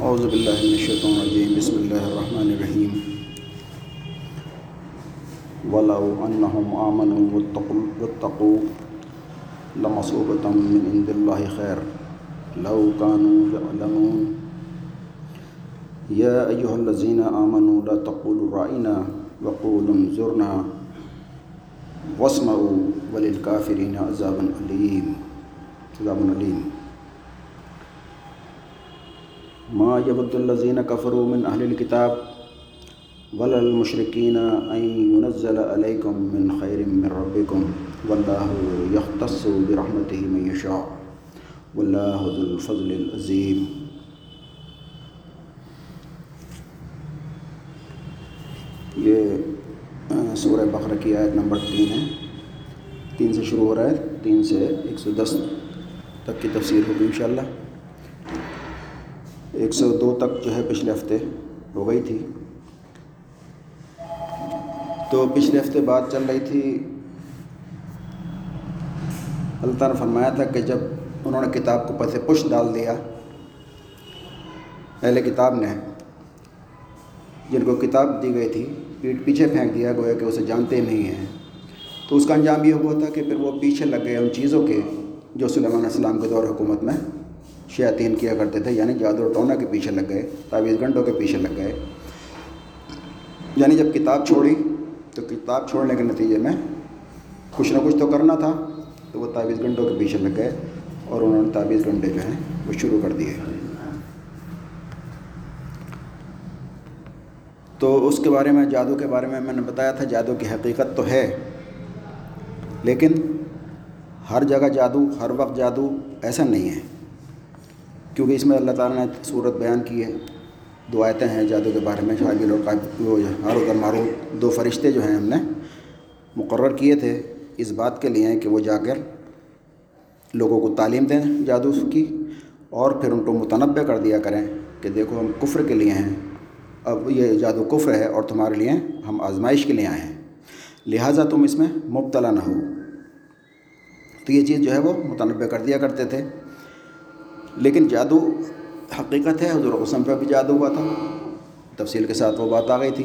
اعوذ باللہ من الشیطان الرجیم بسم اللہ الرحمن الرحیم ولو انہم آمنوا واتقوا واتقوا لمصوبة من عند اللہ خیر لو كانوا يعلمون. یا ایہا الذین آمنوا لا تقولوا رائنا وقولوا انظرنا واسمعوا وللکافرین عذاب علیم عذاب علیم ما يبد الذين كفروا من أهل الكتاب ولا المشركين أن ينزل عليكم من خير من ربكم. والله يختص برحمته من يشاء. والله ذو الفضل العظيم یہ سورہ بقرہ کی آیت نمبر تین ہے۔ تین سے شروع ہو رہا ہے، تین سے ایک سو دس تک کی تفسیر ہوگی انشاءاللہ۔ ایک سو دو تک جو ہے پچھلے ہفتے ہو گئی تھی۔ تو پچھلے ہفتے بات چل رہی تھی۔ اللہ تعالیٰ نے فرمایا تھا کہ جب انہوں نے کتاب کو پس پش ڈال دیا۔ اہل کتاب نے جن کو کتاب دی گئی تھی، پیٹ پیچھے پھینک دیا، گویا کہ اسے جانتے نہیں ہیں۔ تو اس کا انجام یہ ہوا تھا کہ پھر وہ پیچھے لگ گئے ان چیزوں کے جو سلیمان علیہ السلام کے دور حکومت میں شیاطین کیا کرتے تھے یعنی جادو ٹونا کے پیچھے لگ گئے، تعویذ گھنٹوں کے پیچھے لگ گئے۔ یعنی جب کتاب چھوڑی تو کتاب چھوڑنے کے نتیجے میں کچھ نہ کچھ تو کرنا تھا، تو وہ تعویذ گھنٹوں کے پیچھے لگ گئے۔ اور انہوں نے تعویذ گھنٹے جو ہیں وہ شروع کر دیے۔ تو اس کے بارے میں، جادو کے بارے میں میں نے بتایا تھا، جادو کی حقیقت تو ہے، لیکن ہر جگہ جادو، ہر وقت جادو ایسا نہیں ہے۔ کیونکہ اس میں اللہ تعالیٰ نے صورت بیان کی ہے، دو آیتیں ہیں جادو کے بارے میں شاگل اور وہ ہارود اور مارود دو فرشتے جو ہیں ہم نے مقرر کیے تھے۔ اس بات کے لیے کہ وہ جا کر لوگوں کو تعلیم دیں جادو کی اور پھر ان کو متنوع کر دیا کریں کہ دیکھو ہم کفر کے لیے ہیں، اب یہ جادو کفر ہے اور تمہارے لیے ہم آزمائش کے لیے آئے ہیں۔ لہٰذا تم اس میں مبتلا نہ ہو۔ تو یہ چیز جو ہے وہ متنوع کر دیا کرتے تھے۔ لیکن جادو حقیقت ہے، حضور قسم پہ بھی جادو ہوا تھا۔ تفصیل کے ساتھ وہ بات آ گئی تھی۔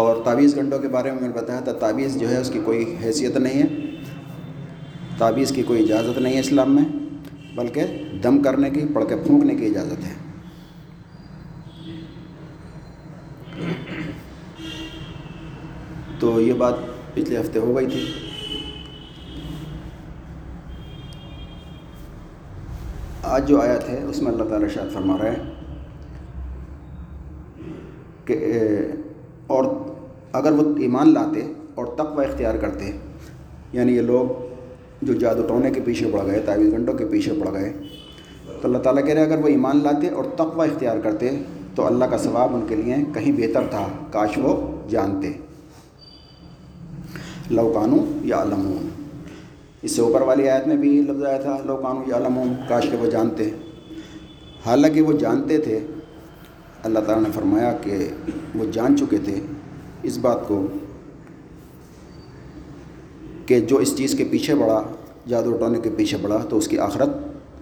اور تعویذ گھنٹوں کے بارے میں میں نے بتایا تھا، تعویذ جو ہے اس کی کوئی حیثیت نہیں ہے۔ تعویذ کی کوئی اجازت نہیں ہے اسلام میں، بلکہ دم کرنے کی، پڑھ کے پھونکنے کی اجازت ہے۔ تو یہ بات پچھلے ہفتے ہو گئی تھی۔ آج جو آیت ہے، اس میں اللہ تعالیٰ شاید فرما رہا ہے کہ اگر وہ ایمان لاتے اور تقوی اختیار کرتے یعنی یہ لوگ جو جادو ٹونے کے پیچھے پڑ گئے، تعویذ گھنٹوں کے پیچھے پڑ گئے، تو اللہ تعالیٰ کہہ رہے اگر وہ ایمان لاتے اور تقوی اختیار کرتے، تو اللہ کا ثواب ان کے لیے کہیں بہتر تھا، کاش وہ جانتے۔ لوکانو یا علمون اس سے اوپر والی آیت میں بھی لفظ آیا تھا لوکانو یا علمون کاش کے وہ جانتے۔ حالانکہ وہ جانتے تھے، اللہ تعالیٰ نے فرمایا کہ وہ جان چکے تھے اس بات کو کہ جو اس چیز کے پیچھے بڑھا جادو اٹھانے کے پیچھے بڑھا تو اس کی آخرت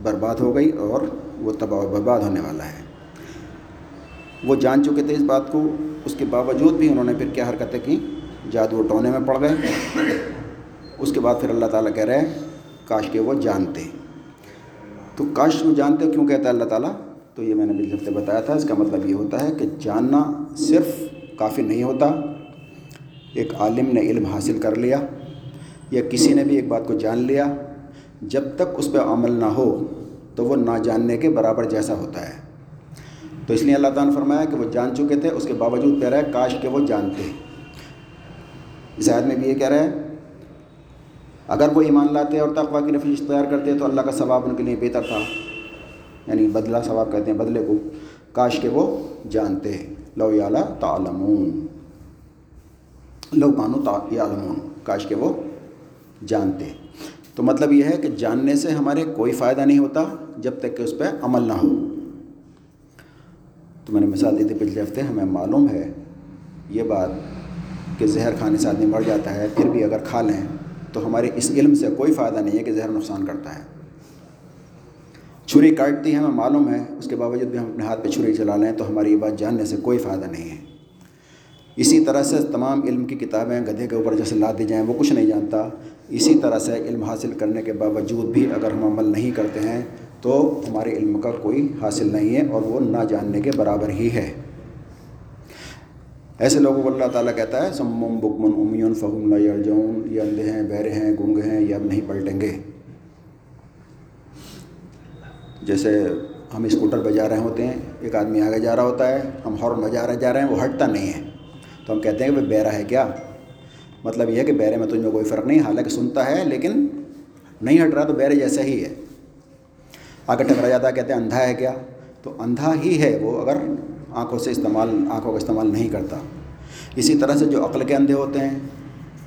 برباد ہو گئی اور وہ تباہ و برباد ہونے والا ہے۔ وہ جان چکے تھے اس بات کو، اس کے باوجود بھی انہوں نے پھر کیا حرکتیں کی جادو ٹونے میں پڑ گئے۔ اس کے بعد پھر اللہ تعالیٰ کہہ رہے ہیں، کاش کہ وہ جانتے۔ تو کاش وہ جانتے، کیوں کہتا ہے اللہ تعالیٰ؟ تو یہ میں نے پچھلے ہفتے بتایا تھا، اس کا مطلب یہ ہوتا ہے کہ جاننا صرف کافی نہیں ہوتا ایک عالم نے علم حاصل کر لیا یا کسی نے بھی ایک بات کو جان لیا، جب تک اس پہ عمل نہ ہو تو وہ نہ جاننے کے برابر جیسا ہوتا ہے۔ تو اس لیے اللہ تعالیٰ نے فرمایا کہ وہ جان چکے تھے، اس کے باوجود کہہ رہا ہے، کاش کہ وہ جانتے۔ اس آیت میں بھی یہ کہہ رہا ہے، اگر وہ ایمان لاتے اور تقوا کی نفی اختیار کرتے تو اللہ کا ثواب ان کے لیے بہتر تھا۔ یعنی بدلہ ثواب کہتے ہیں، بدلے کو۔ کاش کہ وہ جانتے۔ لو یا تعلمون۔ لو کانو تا عالمون کاش کہ وہ جانتے۔ تو مطلب یہ ہے کہ جاننے سے ہمارے کوئی فائدہ نہیں ہوتا جب تک کہ اس پہ عمل نہ ہو۔ تو میں نے مثال دی تھی پچھلے ہفتے، ہمیں معلوم ہے یہ بات کہ زہر کھانے سے آدمی مر جاتا ہے، پھر بھی اگر کھا لیں تو ہمارے اس علم سے کوئی فائدہ نہیں ہے کہ زہر نقصان کرتا ہے۔ چھری کاٹتی ہے، ہمیں معلوم ہے، اس کے باوجود بھی ہم اپنے ہاتھ پہ چھری چلا لیں تو ہماری یہ بات جاننے سے کوئی فائدہ نہیں ہے۔ اسی طرح سے تمام علم کی کتابیں گدھے کے اوپر جیسے لا دی جائیں وہ کچھ نہیں جانتا۔ اسی طرح سے علم حاصل کرنے کے باوجود بھی اگر ہم عمل نہیں کرتے ہیں تو ہمارے علم کا کوئی حاصل نہیں ہے اور وہ نہ جاننے کے برابر ہی ہے۔ ایسے لوگوں کو اللہ تعالیٰ کہتا ہے، سمم بکمن امیون فہم یرجون یہ اندھے ہیں، بہرے ہیں، گنگ ہیں، یہ اب نہیں پلٹیں گے۔ جیسے ہم اسکوٹر پہ جا رہے ہوتے ہیں، ایک آدمی آگے جا رہا ہوتا ہے، ہم ہارن بجا رہے جا رہے ہیں، وہ ہٹتا نہیں ہے۔ تو ہم کہتے ہیں کہ بیرا ہے کیا؟ مطلب یہ ہے کہ بیرے میں تجھ میں کوئی فرق نہیں، حالانکہ سنتا ہے لیکن نہیں ہٹ رہا تو بیرے جیسا ہی ہے۔ آگے ٹکرا جاتا ہے، کہتے ہیں اندھا ہے کیا؟ تو اندھا ہی ہے وہ اگر آنکھوں سے استعمال، آنکھوں کا استعمال نہیں کرتا۔ اسی طرح سے جو عقل کے اندھے ہوتے ہیں،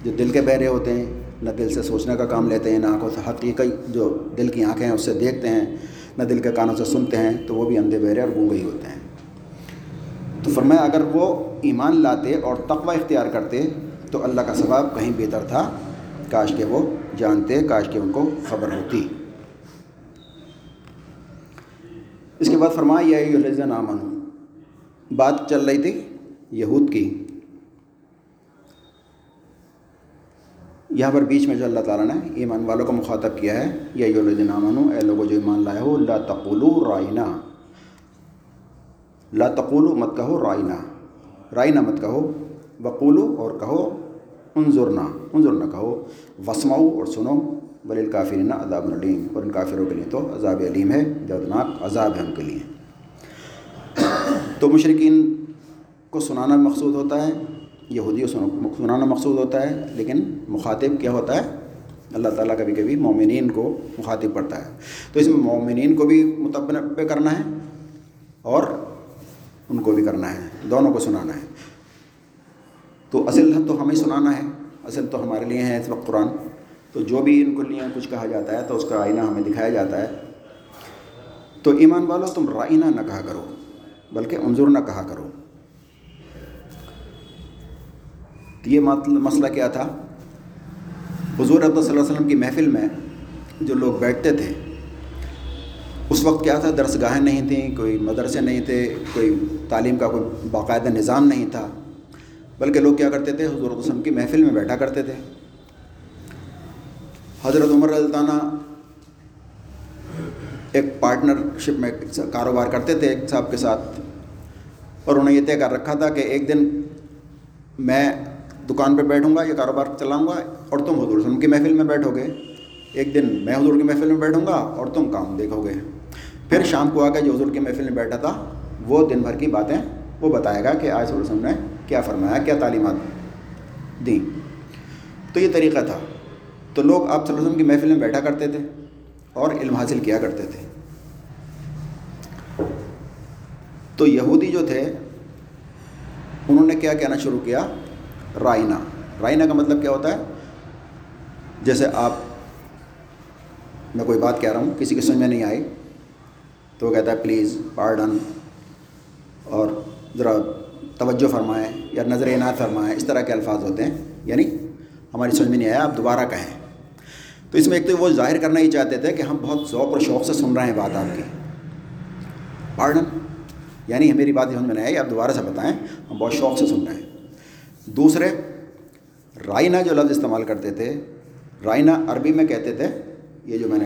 جو دل کے بہرے ہوتے ہیں، نہ دل سے سوچنے کا کام لیتے ہیں، نہ آنکھوں سے حقیقی جو دل کی آنکھیں ہیں، اس سے دیکھتے ہیں، نہ دل کے کانوں سے سنتے ہیں، تو وہ بھی اندھے بہرے اور گونگے ہی ہوتے ہیں۔ تو فرمایا، اگر وہ ایمان لاتے اور تقوی اختیار کرتے تو اللہ کا ثواب کہیں بہتر تھا۔ کاش کہ وہ جانتے، کاش کہ ان کو خبر ہوتی۔ اس کے بعد فرمایا یہ لذا بات چل رہی تھی یہود کی۔ یہاں پر بیچ میں جو اللہ تعالیٰ نے ایمان والوں کو مخاطب کیا ہے یہ الدین امن اے لوگوں جو ایمان لائے ہو، لا تقولو رائنا۔ لا تقولو مت کہو رائنا رائنا مت کہو وقولو اور کہو انظرنا انظرنا کہو وسماؤ اور سنو، بل کافرین عذاب العلیم اور ان کافروں کے لیے تو عذاب علیم ہے، دردناک عذاب ہے ان کے لیے۔ تو مشرقین کو سنانا مقصود ہوتا ہے، یہودیوں سنانا مقصود ہوتا ہے، لیکن مخاطب کیا ہوتا ہے؟ اللہ تعالیٰ کبھی کبھی مومنین کو مخاطب پڑتا ہے۔ تو اس میں مومنین کو بھی متبع کرنا ہے، اور ان کو بھی کرنا ہے، دونوں کو سنانا ہے۔ تو اصل تو ہمیں سنانا ہے، اصل تو ہمارے لیے ہیں اس وقت قرآن۔ تو جو بھی ان کو لیے کچھ کہا جاتا ہے تو اس کا آئینہ ہمیں دکھایا جاتا ہے۔ تو ایمان والو، تم رائنا نہ کہا کرو، بلکہ انظر نہ کہا کرو۔ تو یہ مسئلہ کیا تھا؟ حضور صلی اللہ علیہ وسلم کی محفل میں جو لوگ بیٹھتے تھے اس وقت کیا تھا؟ درس گاہیں نہیں تھیں، کوئی مدرسے نہیں تھے، کوئی تعلیم کا کوئی باقاعدہ نظام نہیں تھا۔ بلکہ لوگ کیا کرتے تھے؟ حضور وسلم کی محفل میں بیٹھا کرتے تھے۔ حضرت عمر رضی عنہ ایک پارٹنرشپ میں کاروبار کرتے تھے ایک صاحب کے ساتھ۔ اور انہوں نے یہ طے کر رکھا تھا کہ ایک دن میں دکان پہ بیٹھوں گا یا کاروبار چلاؤں گا اور تم حضور وسلم کی محفل میں بیٹھو گے۔ ایک دن میں حضور کی محفل میں بیٹھوں گا اور تم کام دیکھو گے۔ پھر شام کو آ کے جو حضور کی محفل میں بیٹھا تھا، وہ دن بھر کی باتیں وہ بتائے گا کہ آج صلی وسلم نے کیا فرمایا، کیا تعلیمات دیں۔ تو یہ طریقہ تھا۔ تو لوگ آپ صلی اللہ علیہ وسلم کی محفل میں بیٹھا کرتے تھے اور علم حاصل کیا کرتے تھے۔ تو یہودی جو تھے، انہوں نے کیا کہنا شروع کیا؟ رائنا۔ رائنا کا مطلب کیا ہوتا ہے؟ جیسے آپ، میں کوئی بات کہہ رہا ہوں، کسی کے سمجھ میں نہیں آئی تو وہ کہتا ہے پلیز پارڈن اور ذرا توجہ فرمائیں یا نظر عنایت فرمائیں، اس طرح کے الفاظ ہوتے ہیں۔ یعنی ہماری سمجھ میں نہیں آیا، آپ دوبارہ کہیں۔ تو اس میں ایک تو وہ ظاہر کرنا ہی چاہتے تھے کہ ہم بہت ذوق اور شوق سے سن رہے ہیں بات آپ کی۔ پارڈن یعنی میری بات سمجھ میں نہیں آئی، آپ دوبارہ سے بتائیں، ہم بہت شوق سے سن رہے ہیں۔ دوسرے، رائنا جو لفظ استعمال کرتے تھے، رائنا عربی میں کہتے تھے، یہ جو میں نے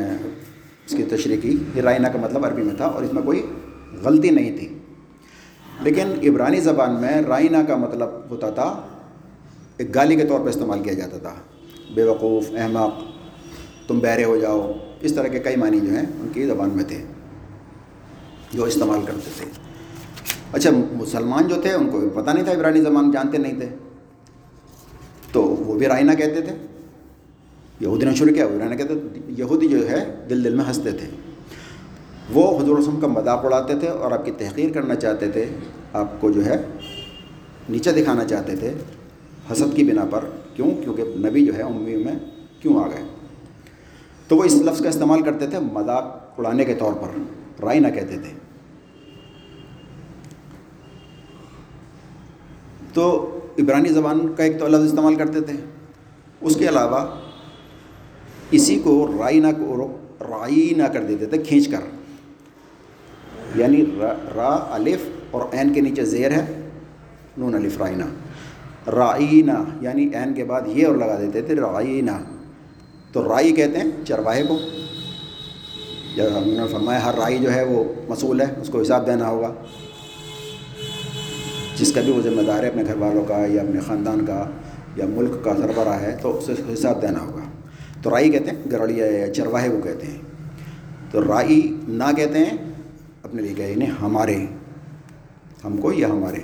اس کی تشریح کی یہ رائنا کا مطلب عربی میں تھا اور اس میں کوئی غلطی نہیں تھی۔ لیکن عبرانی زبان میں رائنا کا مطلب ہوتا تھا، ایک گالی کے طور پہ استعمال کیا جاتا تھا۔ بے وقوف، احمق، تم بہرے ہو جاؤ۔ اس طرح کے کئی معنی جو ہیں ان کی زبان میں تھے، جو استعمال کرتے تھے۔ اچھا مسلمان جو تھے، ان کو پتہ نہیں تھا عبرانی زبان جانتے نہیں تھے۔ تو وہ بھی رائنا کہتے تھے۔ یہودی نے شروع کیا رائنا کہتے یہودی جو ہے، دل دل میں ہنستے تھے۔ وہ حضور وسلم کا مذاق اڑاتے تھے اور آپ کی تحقیر کرنا چاہتے تھے۔ آپ کو جو ہے، نیچے دکھانا چاہتے تھے حسد کی بنا پر۔ کیوں؟ کیونکہ نبی جو ہے امی میں کیوں آ گئے؟ تو وہ اس لفظ کا استعمال کرتے تھے، مذاق اڑانے کے طور پر۔ رائنا کہتے تھے۔ تو عبرانی زبان کا ایک تو لفظ استعمال کرتے تھے۔ اس کے علاوہ اسی کو رائنا کو رائی نہ کر دیتے تھے، کھینچ کر۔ یعنی را الف اور عین کے نیچے زیر ہے، نون الف رائنا۔ رائینہ یعنی عین کے بعد یہ اور لگا دیتے تھے رائینہ تو رائی کہتے ہیں چرواہے کو۔ جب ہم نے فرمایا ہر رائی جو ہے وہ مصول ہے، اس کو حساب دینا ہوگا۔ جس کا بھی وہ ذمہ دار ہے، اپنے گھر والوں کا یا اپنے خاندان کا یا ملک کا سربراہ ہے، تو اسے حساب دینا ہوگا۔ تو رائی کہتے ہیں گرڑیا یا چرواہے کو کہتے ہیں۔ تو رائی نہ کہتے ہیں، اپنے لیے کہ انہیں یعنی ہمارے۔ ہم کو یا ہمارے۔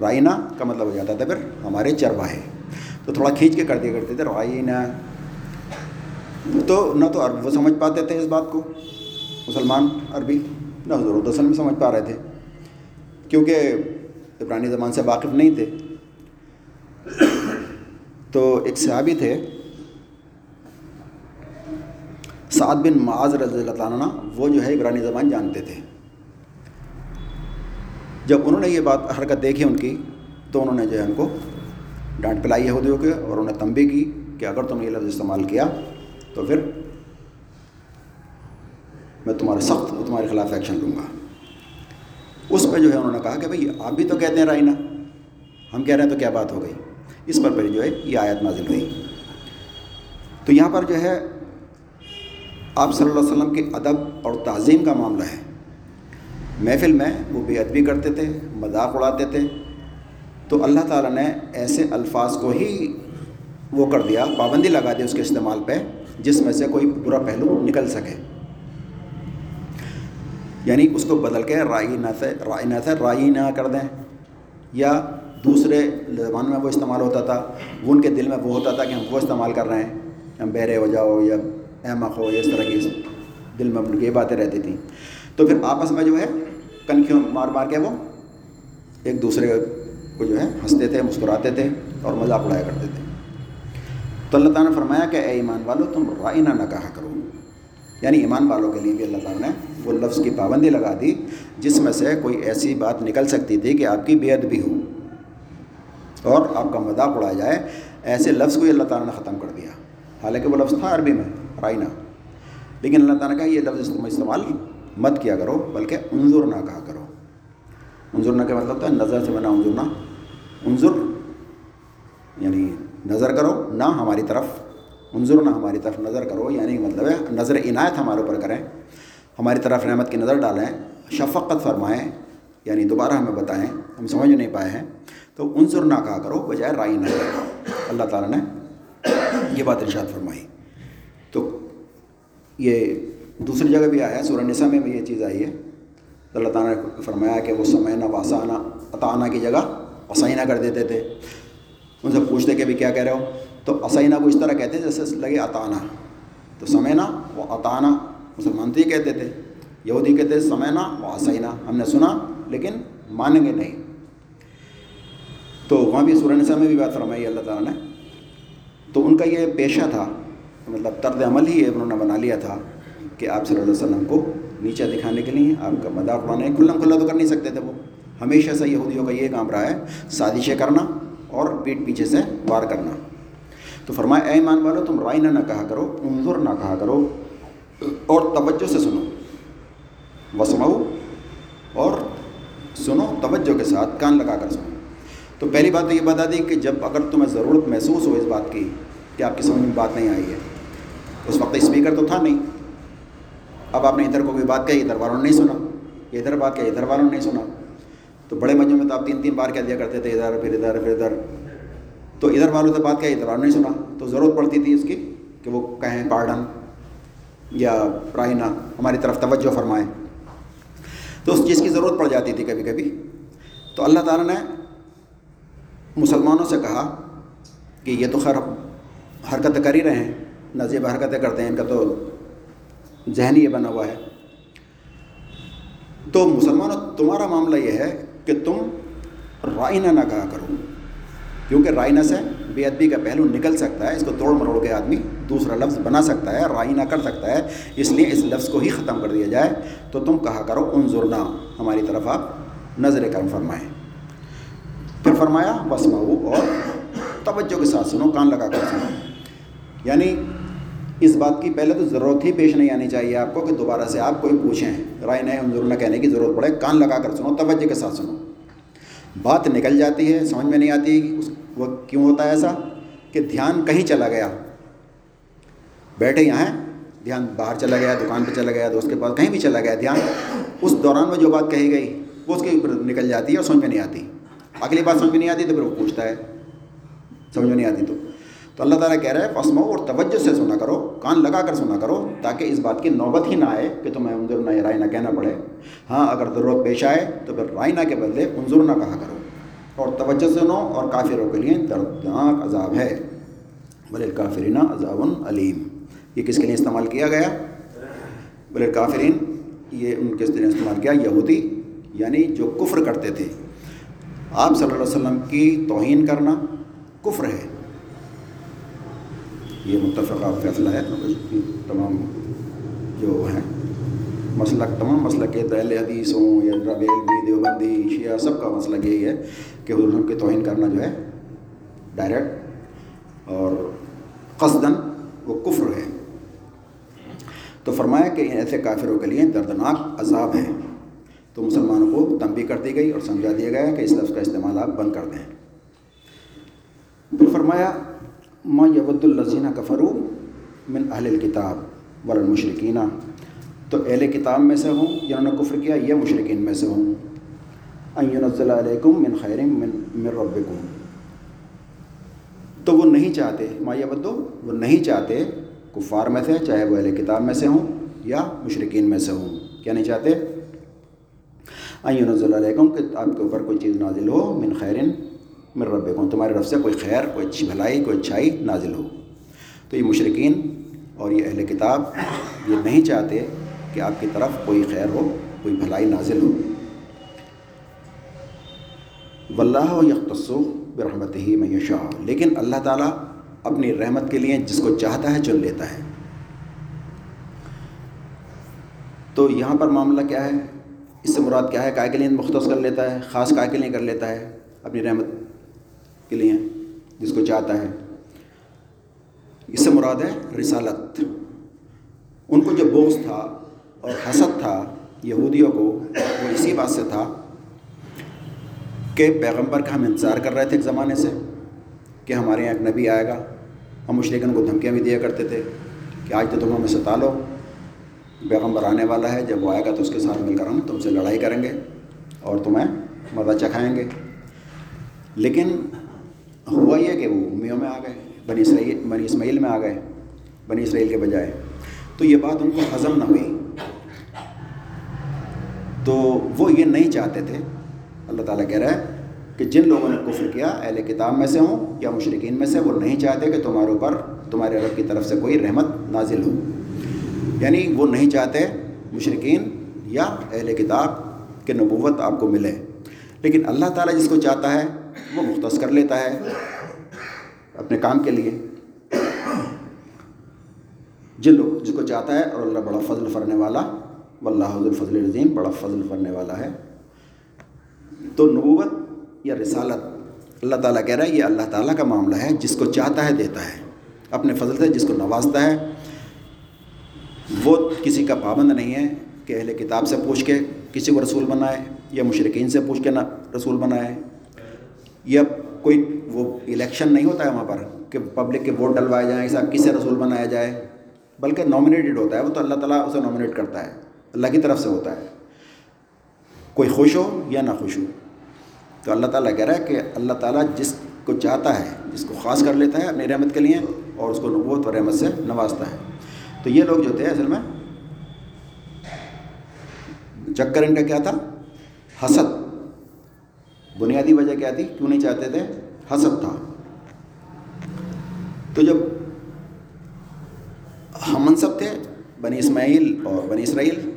رائنا کا مطلب ہو جاتا تھا، پھر ہمارے چرواہے۔ تو تھوڑا کھینچ کے کر دیا کرتے تھے رائنا تو نہ تو عرب وہ سمجھ پاتے تھے اس بات کو۔ مسلمان عربی نہ حضور اصل میں سمجھ پا رہے تھے۔ کیونکہ عبرانی زبان سے واقف نہیں تھے۔ تو ایک صحابی تھے سعد بن معاذ رضی اللہ تعالیٰ وہ جو ہے عبرانی زبان جانتے تھے۔ جب انہوں نے یہ بات حرکت دیکھی ان کی، تو انہوں نے جو ہے ان کو ڈانٹ پلائی یہودیوں کے اور انہیں تنبی کی کہ اگر تم نے یہ لفظ استعمال کیا تو پھر میں تمہارے سخت تمہارے خلاف ایکشن لوں گا۔ اس پہ جو ہے انہوں نے کہا کہ بھائی، آپ بھی تو کہتے ہیں رائنا، ہم کہہ رہے ہیں تو کیا بات ہو گئی؟ اس پر پھر جو ہے یہ آیت نازل ہوئی۔ تو یہاں پر جو ہے آپ صلی اللہ علیہ وسلم کے ادب اور تعظیم کا معاملہ ہے۔ محفل میں وہ بے ادبی کرتے تھے، مذاق اڑاتے تھے۔ تو اللہ تعالیٰ نے ایسے الفاظ کو ہی وہ کر دیا، پابندی لگا دی اس کے استعمال پہ، جس میں سے کوئی برا پہلو نکل سکے۔ یعنی اس کو بدل کے رائی نہ سے رائی نہ سے رائی نہ کر دیں۔ یا دوسرے زبان میں وہ استعمال ہوتا تھا، وہ ان کے دل میں وہ ہوتا تھا کہ ہم وہ استعمال کر رہے ہیں، ہم بہرے ہو جاؤ یا احمق ہو یا اس طرح کی دل میں ان کی یہ باتیں رہتی تھیں۔ تو پھر آپس میں جو ہے، کنکھیوں مار مار کے وہ ایک دوسرے کو جو ہے، ہنستے تھے، مسکراتے تھے اور مذاق اڑایا کرتے تھے۔ تو اللہ تعالیٰ نے فرمایا کہ اے ایمان والو، تم رائنا نہ کہا کرو۔ یعنی ایمان والوں کے لیے بھی اللہ تعالیٰ نے وہ لفظ کی پابندی لگا دی، جس میں سے کوئی ایسی بات نکل سکتی تھی کہ آپ کی بے بھی ہو اور آپ کا مذاق اڑایا جائے، ایسے لفظ کو ہی اللہ تعالیٰ نے ختم کر دیا۔ حالانکہ وہ لفظ تھا عربی میں۔ رائنا لیکن اللہ تعالیٰ کا یہ لفظ استعمال مت کیا کرو، بلکہ انظر نہ کہا کرو۔ انظر نہ کا مطلب تھا نظر سے بنا انظر نہ۔ انظر یعنی نظر کرو، نہ ہماری طرف۔ انظر نہ ہماری طرف نظر کرو یعنی مطلب ہے، نظر عنایت ہمارے اوپر کریں۔ ہماری طرف رحمت کی نظر ڈالیں، شفقت فرمائیں یعنی دوبارہ ہمیں بتائیں، ہم سمجھ نہیں پائے ہیں۔ تو انظر نہ کہا کرو، بجائے رائی نہ کرو۔ اللہ تعالیٰ نے یہ بات ارشاد فرمائی۔ تو یہ دوسری جگہ بھی آیا ہے، سورہ نساء میں بھی یہ چیز آئی ہے۔ اللہ تعالیٰ نے فرمایا کہ وہ سمعنا واسانہ عطانہ کی جگہ اسائنہ کر دیتے تھے۔ ان سے پوچھتے کہ بھی کیا کہہ رہے ہو؟ تو اسائنہ کو اس طرح کہتے ہیں جیسے لگے عطانہ تو سمعنا وہ عطانہ مسلمان تو یہ کہتے تھے، یہودی کہتے تھے سمعنا و اسائنہ ہم نے سنا لیکن مانیں گے نہیں۔ تو وہاں بھی سورہ نساء میں بھی بات فرمائی اللہ تعالیٰ نے۔ تو ان کا یہ پیشہ تھا مطلب طرز عمل ہی انہوں نے بنا لیا تھا کہ آپ صلی اللہ علیہ وسلم کو نیچا دکھانے کے لیے آپ کا مذاق اڑانا کھلم کھلا تو کر نہیں سکتے تھے وہ۔ ہمیشہ سے یہودیوں کا یہ کام رہا ہے سازشیں کرنا اور پیٹ پیچھے سے وار کرنا۔ تو فرمایا، اے ایمان والو، تم رائنا نہ کہا کرو، انظر نہ کہا کرو اور توجہ سے سنو۔ وسماؤ اور سنو، توجہ کے ساتھ کان لگا کر سنو۔ تو پہلی بات تو یہ بتا دی کہ جب اگر تمہیں ضرورت محسوس ہو اس بات کی کہ آپ کی سمجھ میں بات نہیں آئی ہے اس وقت اسپیکر تو تھا نہیں۔ اب آپ نے ادھر کو کوئی بات کہی، ادھر والوں نے نہیں سنا۔ ادھر بات کہی، ادھر والوں نے نہیں سنا۔ تو بڑے مجھے میں تو آپ تین تین بار کہہ دیا کرتے تھے، ادھر، پھر ادھر پھر ادھر۔ تو ادھر والوں سے بات کہی، ادھر والوں نے نہیں سنا۔ تو ضرورت پڑتی تھی اس کی کہ وہ کہیں پارڈن یا رائنا ہماری طرف توجہ فرمائیں تو اس چیز کی ضرورت پڑ جاتی تھی کبھی کبھی۔ تو اللہ تعالیٰ نے مسلمانوں سے کہا کہ یہ تو خیر حرکتیں کر ہی رہے ہیں۔ نظیب حرکتیں کرتے ہیں، ان کا تو ذہنی یہ بنا ہوا ہے۔ تو مسلمانوں، تمہارا معاملہ یہ ہے کہ تم رائنا نہ کہا کرو، کیونکہ رائنا سے بے ادبی کا پہلو نکل سکتا ہے، اس کو توڑ مروڑ کے آدمی دوسرا لفظ بنا سکتا ہے رائی نہ کر سکتا ہے، اس لیے اس لفظ کو ہی ختم کر دیا جائے۔ تو تم کہا کرو، انظرنا، ہماری طرف آپ نظر کرم فرمائیں۔ پھر فرمایا وسماؤ اور توجہ کے ساتھ سنو، کان لگا کر سنو۔ یعنی اس بات کی پہلے تو ضرورت ہی پیش نہیں آنی چاہیے آپ کو کہ دوبارہ سے آپ کوئی پوچھیں۔ رائے نئے انظر کہنے کی ضرورت پڑے، کان لگا کر سنو، توجہ کے ساتھ سنو۔ بات نکل جاتی ہے، سمجھ میں نہیں آتی اس وہ کیوں ہوتا ہے ایسا کہ دھیان کہیں چلا گیا۔ بیٹھے یہاں ہیں، دھیان باہر چلا گیا، دکان پہ چلا گیا، دوست کے پاس کہیں بھی چلا گیا۔ دھیان اس دوران میں جو بات کہی گئی، وہ اس کے اوپر نکل جاتی ہے اور سمجھ میں نہیں آتی۔ اگلی بات سمجھ میں نہیں آتی تو پھر وہ پوچھتا ہے۔ سمجھ میں نہیں آتی تو۔ تو اللہ تعالیٰ کہہ رہا ہے پسمو اور توجہ سے سنا کرو، کان لگا کر سنا کرو، تاکہ اس بات کی نوبت ہی نہ آئے کہ تمہیں انظر نہ رائے نہ کہنا پڑے۔ ہاں اگر ضرورت پیش آئے تو پھر رائے نہ کے بدلے انظر نہ کہا کرو۔ اور توجہ سنو اور کافروں کے لیے دردناک عذاب ہے۔ بل کافرینہ عذاب علیم۔ یہ کس کے لیے استعمال کیا گیا؟ بل کافرین یہ ان کے لیے استعمال کیا؟ یہودی یعنی جو کفر کرتے تھے۔ آپ صلی اللہ علیہ وسلم کی توہین کرنا کفر ہے۔ یہ متفقہ فیصلہ ہے تمام جو ہیں، مسلک، تمام مسلک دہل حدیث ہوں یا ربیل دیوبندی، شیعہ، سب کا مسلک یہی ہے کہ حضور کی توہین کرنا جو ہے ڈائریکٹ اور قصدن وہ کفر ہے۔ تو فرمایا کہ ایسے کافروں کے لیے دردناک عذاب ہے۔ تو مسلمانوں کو تنبی کر دی گئی اور سمجھا دیا گیا کہ اس لفظ کا استعمال آپ بند کر دیں۔ پھر فرمایا ما یبد الزینہ کفرو من اہل الکتاب ورمشرقینہ تو اہل کتاب میں سے ہوں جنہوں نے کفر کیا، یہ مشرقین میں سے ہوں۔ نزل علیکم من خیر من من ربکم تو وہ نہیں چاہتے، ما یبدو وہ نہیں چاہتے کفار میں سے، چاہے وہ اہل کتاب میں سے ہوں یا مشرقین میں سے ہوں۔ کیا نہیں چاہتے؟ نزل علیکم کہ آپ کے اوپر کوئی چیز نازل ہو، من خیرن من رب تمہارے رب سے کوئی خیر، کوئی اچھی بھلائی، کوئی اچھائی نازل ہو۔ تو یہ مشرقین اور یہ اہل کتاب یہ نہیں چاہتے کہ آپ کی طرف کوئی خیر ہو، کوئی بھلائی نازل ہو۔ واللہ و یکتصو برحمت ہی میں شاہ لیکن اللہ تعالیٰ اپنی رحمت کے لیے جس کو چاہتا ہے چن لیتا ہے۔ تو یہاں پر معاملہ کیا ہے؟ اس سے مراد کیا ہے؟ کائے کے لیے مختص کر لیتا ہے، خاص کائے کے لیے کر لیتا ہے، اپنی رحمت کے لیے جس کو چاہتا ہے۔ اس سے مراد ہے رسالت۔ ان کو جو بوس تھا اور حسد تھا یہودیوں کو، وہ اسی بات سے تھا کہ پیغمبر کا ہم انتظار کر رہے تھے ایک زمانے سے کہ ہمارے یہاں ایک نبی آئے گا۔ ہم مشرقین کو دھمکیاں بھی دیا کرتے تھے کہ آج تو تم ہمیں ستا لو۔ پیغمبر آنے والا ہے، جب وہ آئے گا تو اس کے ساتھ مل کر ہم تم سے لڑائی کریں گے اور تمہیں مزہ چکھائیں گے۔ لیکن ہوا یہ کہ وہ امیوں میں آ گئے، بنی اسرائیل بنی اسماعیل میں آ گئے، بنی اسرائیل کے بجائے۔ تو یہ بات ان کو ہضم نہ ہوئی۔ تو وہ یہ نہیں چاہتے تھے۔ اللہ تعالیٰ کہہ رہا ہے کہ جن لوگوں نے کفر کیا، اہل کتاب میں سے ہوں یا مشرقین میں سے، وہ نہیں چاہتے کہ تمہارے اوپر، تمہارے رب کی طرف سے کوئی رحمت نازل ہو۔ یعنی وہ نہیں چاہتے مشرقین یا اہل کتاب کہ نبوت آپ کو ملے۔ لیکن اللہ تعالیٰ جس کو چاہتا ہے وہ مختص کر لیتا ہے اپنے کام کے لیے۔ جن لوگ جس کو چاہتا ہے، اور اللہ بڑا فضل فرنے والا، واللہ حضر الفضل العظیم، بڑا فضل فرنے والا ہے۔ تو نبوت یا رسالت، اللہ تعالیٰ کہہ رہا ہے، یہ اللہ تعالیٰ کا معاملہ ہے، جس کو چاہتا ہے، دیتا ہے۔ اپنے فضل سے، جس کو نوازتا ہے۔ وہ کسی کا پابند نہیں ہے کہ اہل کتاب سے پوچھ کے کسی کو رسول بنائے، یا مشرقین سے پوچھ کے نہ رسول بنائے۔ یا کوئی وہ الیکشن نہیں ہوتا ہے وہاں پر کہ پبلک کے ووٹ ڈلوائے جائیں، ایسا کس سے رسول بنایا جائے؟ بلکہ نامنیٹڈ ہوتا ہے، وہ تو اللہ تعالیٰ اسے نامنیٹ کرتا ہے، اللہ کی طرف سے ہوتا ہے۔ کوئی خوش ہو یا نہ خوش ہو؟ تو اللہ تعالیٰ کہہ رہا ہے کہ اللہ تعالیٰ جس کو چاہتا ہے، جس کو خاص کر لیتا ہے اپنی رحمت کے لیے اور اس کو نبوت اور رحمت سے نوازتا ہے۔ تو یہ لوگ جو تھے اصل میں، چکر ان کا کیا تھا؟ حسد۔ بنیادی وجہ کیا تھی؟ کیوں نہیں چاہتے تھے؟ حسد تھا۔ تو جب ہم منصب تھے، بنی اسماعیل اور بنی اسرائیل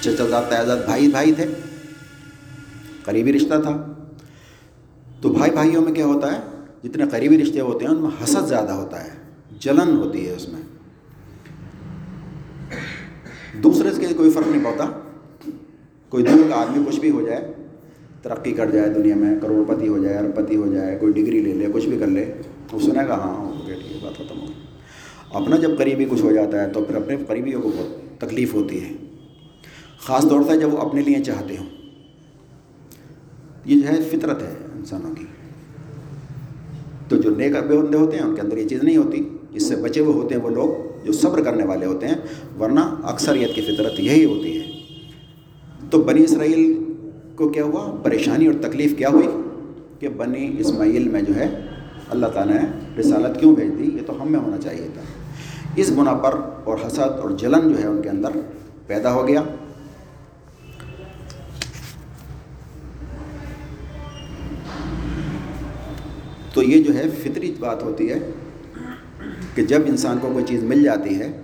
چچا تعداد بھائی بھائی تھے، قریبی رشتہ تھا۔ تو بھائی بھائیوں میں کیا ہوتا ہے؟ جتنے قریبی رشتے ہوتے ہیں، ان میں حسد زیادہ ہوتا ہے، جلن ہوتی ہے اس میں۔ دوسرے سے کوئی فرق نہیں پڑتا۔ کوئی دور کا آدمی کچھ بھی ہو جائے ترقی کر جائے دنیا میں کروڑ پتی ہو جائے ارب پتی ہو جائے، کوئی ڈگری لے لے، کچھ بھی کر لے، وہ سنے گا ہاں, ہاں، ہو گیا ٹھیک بات ختم ہو اپنا جب قریبی کچھ ہو جاتا ہے تو پھر اپنے قریبیوں کو بہت تکلیف ہوتی ہے۔ خاص طور سے جب وہ اپنے لیے چاہتے ہوں۔ یہ جو ہے فطرت ہے انسانوں کی۔ تو جو نیک ابے بندے ہوتے ہیں، ان کے اندر یہ چیز نہیں ہوتی، اس سے بچے ہوئے ہوتے ہیں وہ لوگ جو صبر کرنے والے ہوتے ہیں، ورنہ اکثریت کی فطرت یہی ہوتی ہے۔ تو بنی اسرائیل کو کیا ہوا؟ پریشانی اور تکلیف کیا ہوئی کہ بنی اسماعیل میں جو ہے اللہ تعالیٰ نے رسالت کیوں بھیج دی؟ یہ تو ہم میں ہونا چاہیے تھا۔ اس بنا پر اور حسد اور جلن جو ہے ان کے اندر پیدا ہو گیا۔ تو یہ جو ہے فطری بات ہوتی ہے کہ جب انسان کو کوئی چیز مل جاتی ہے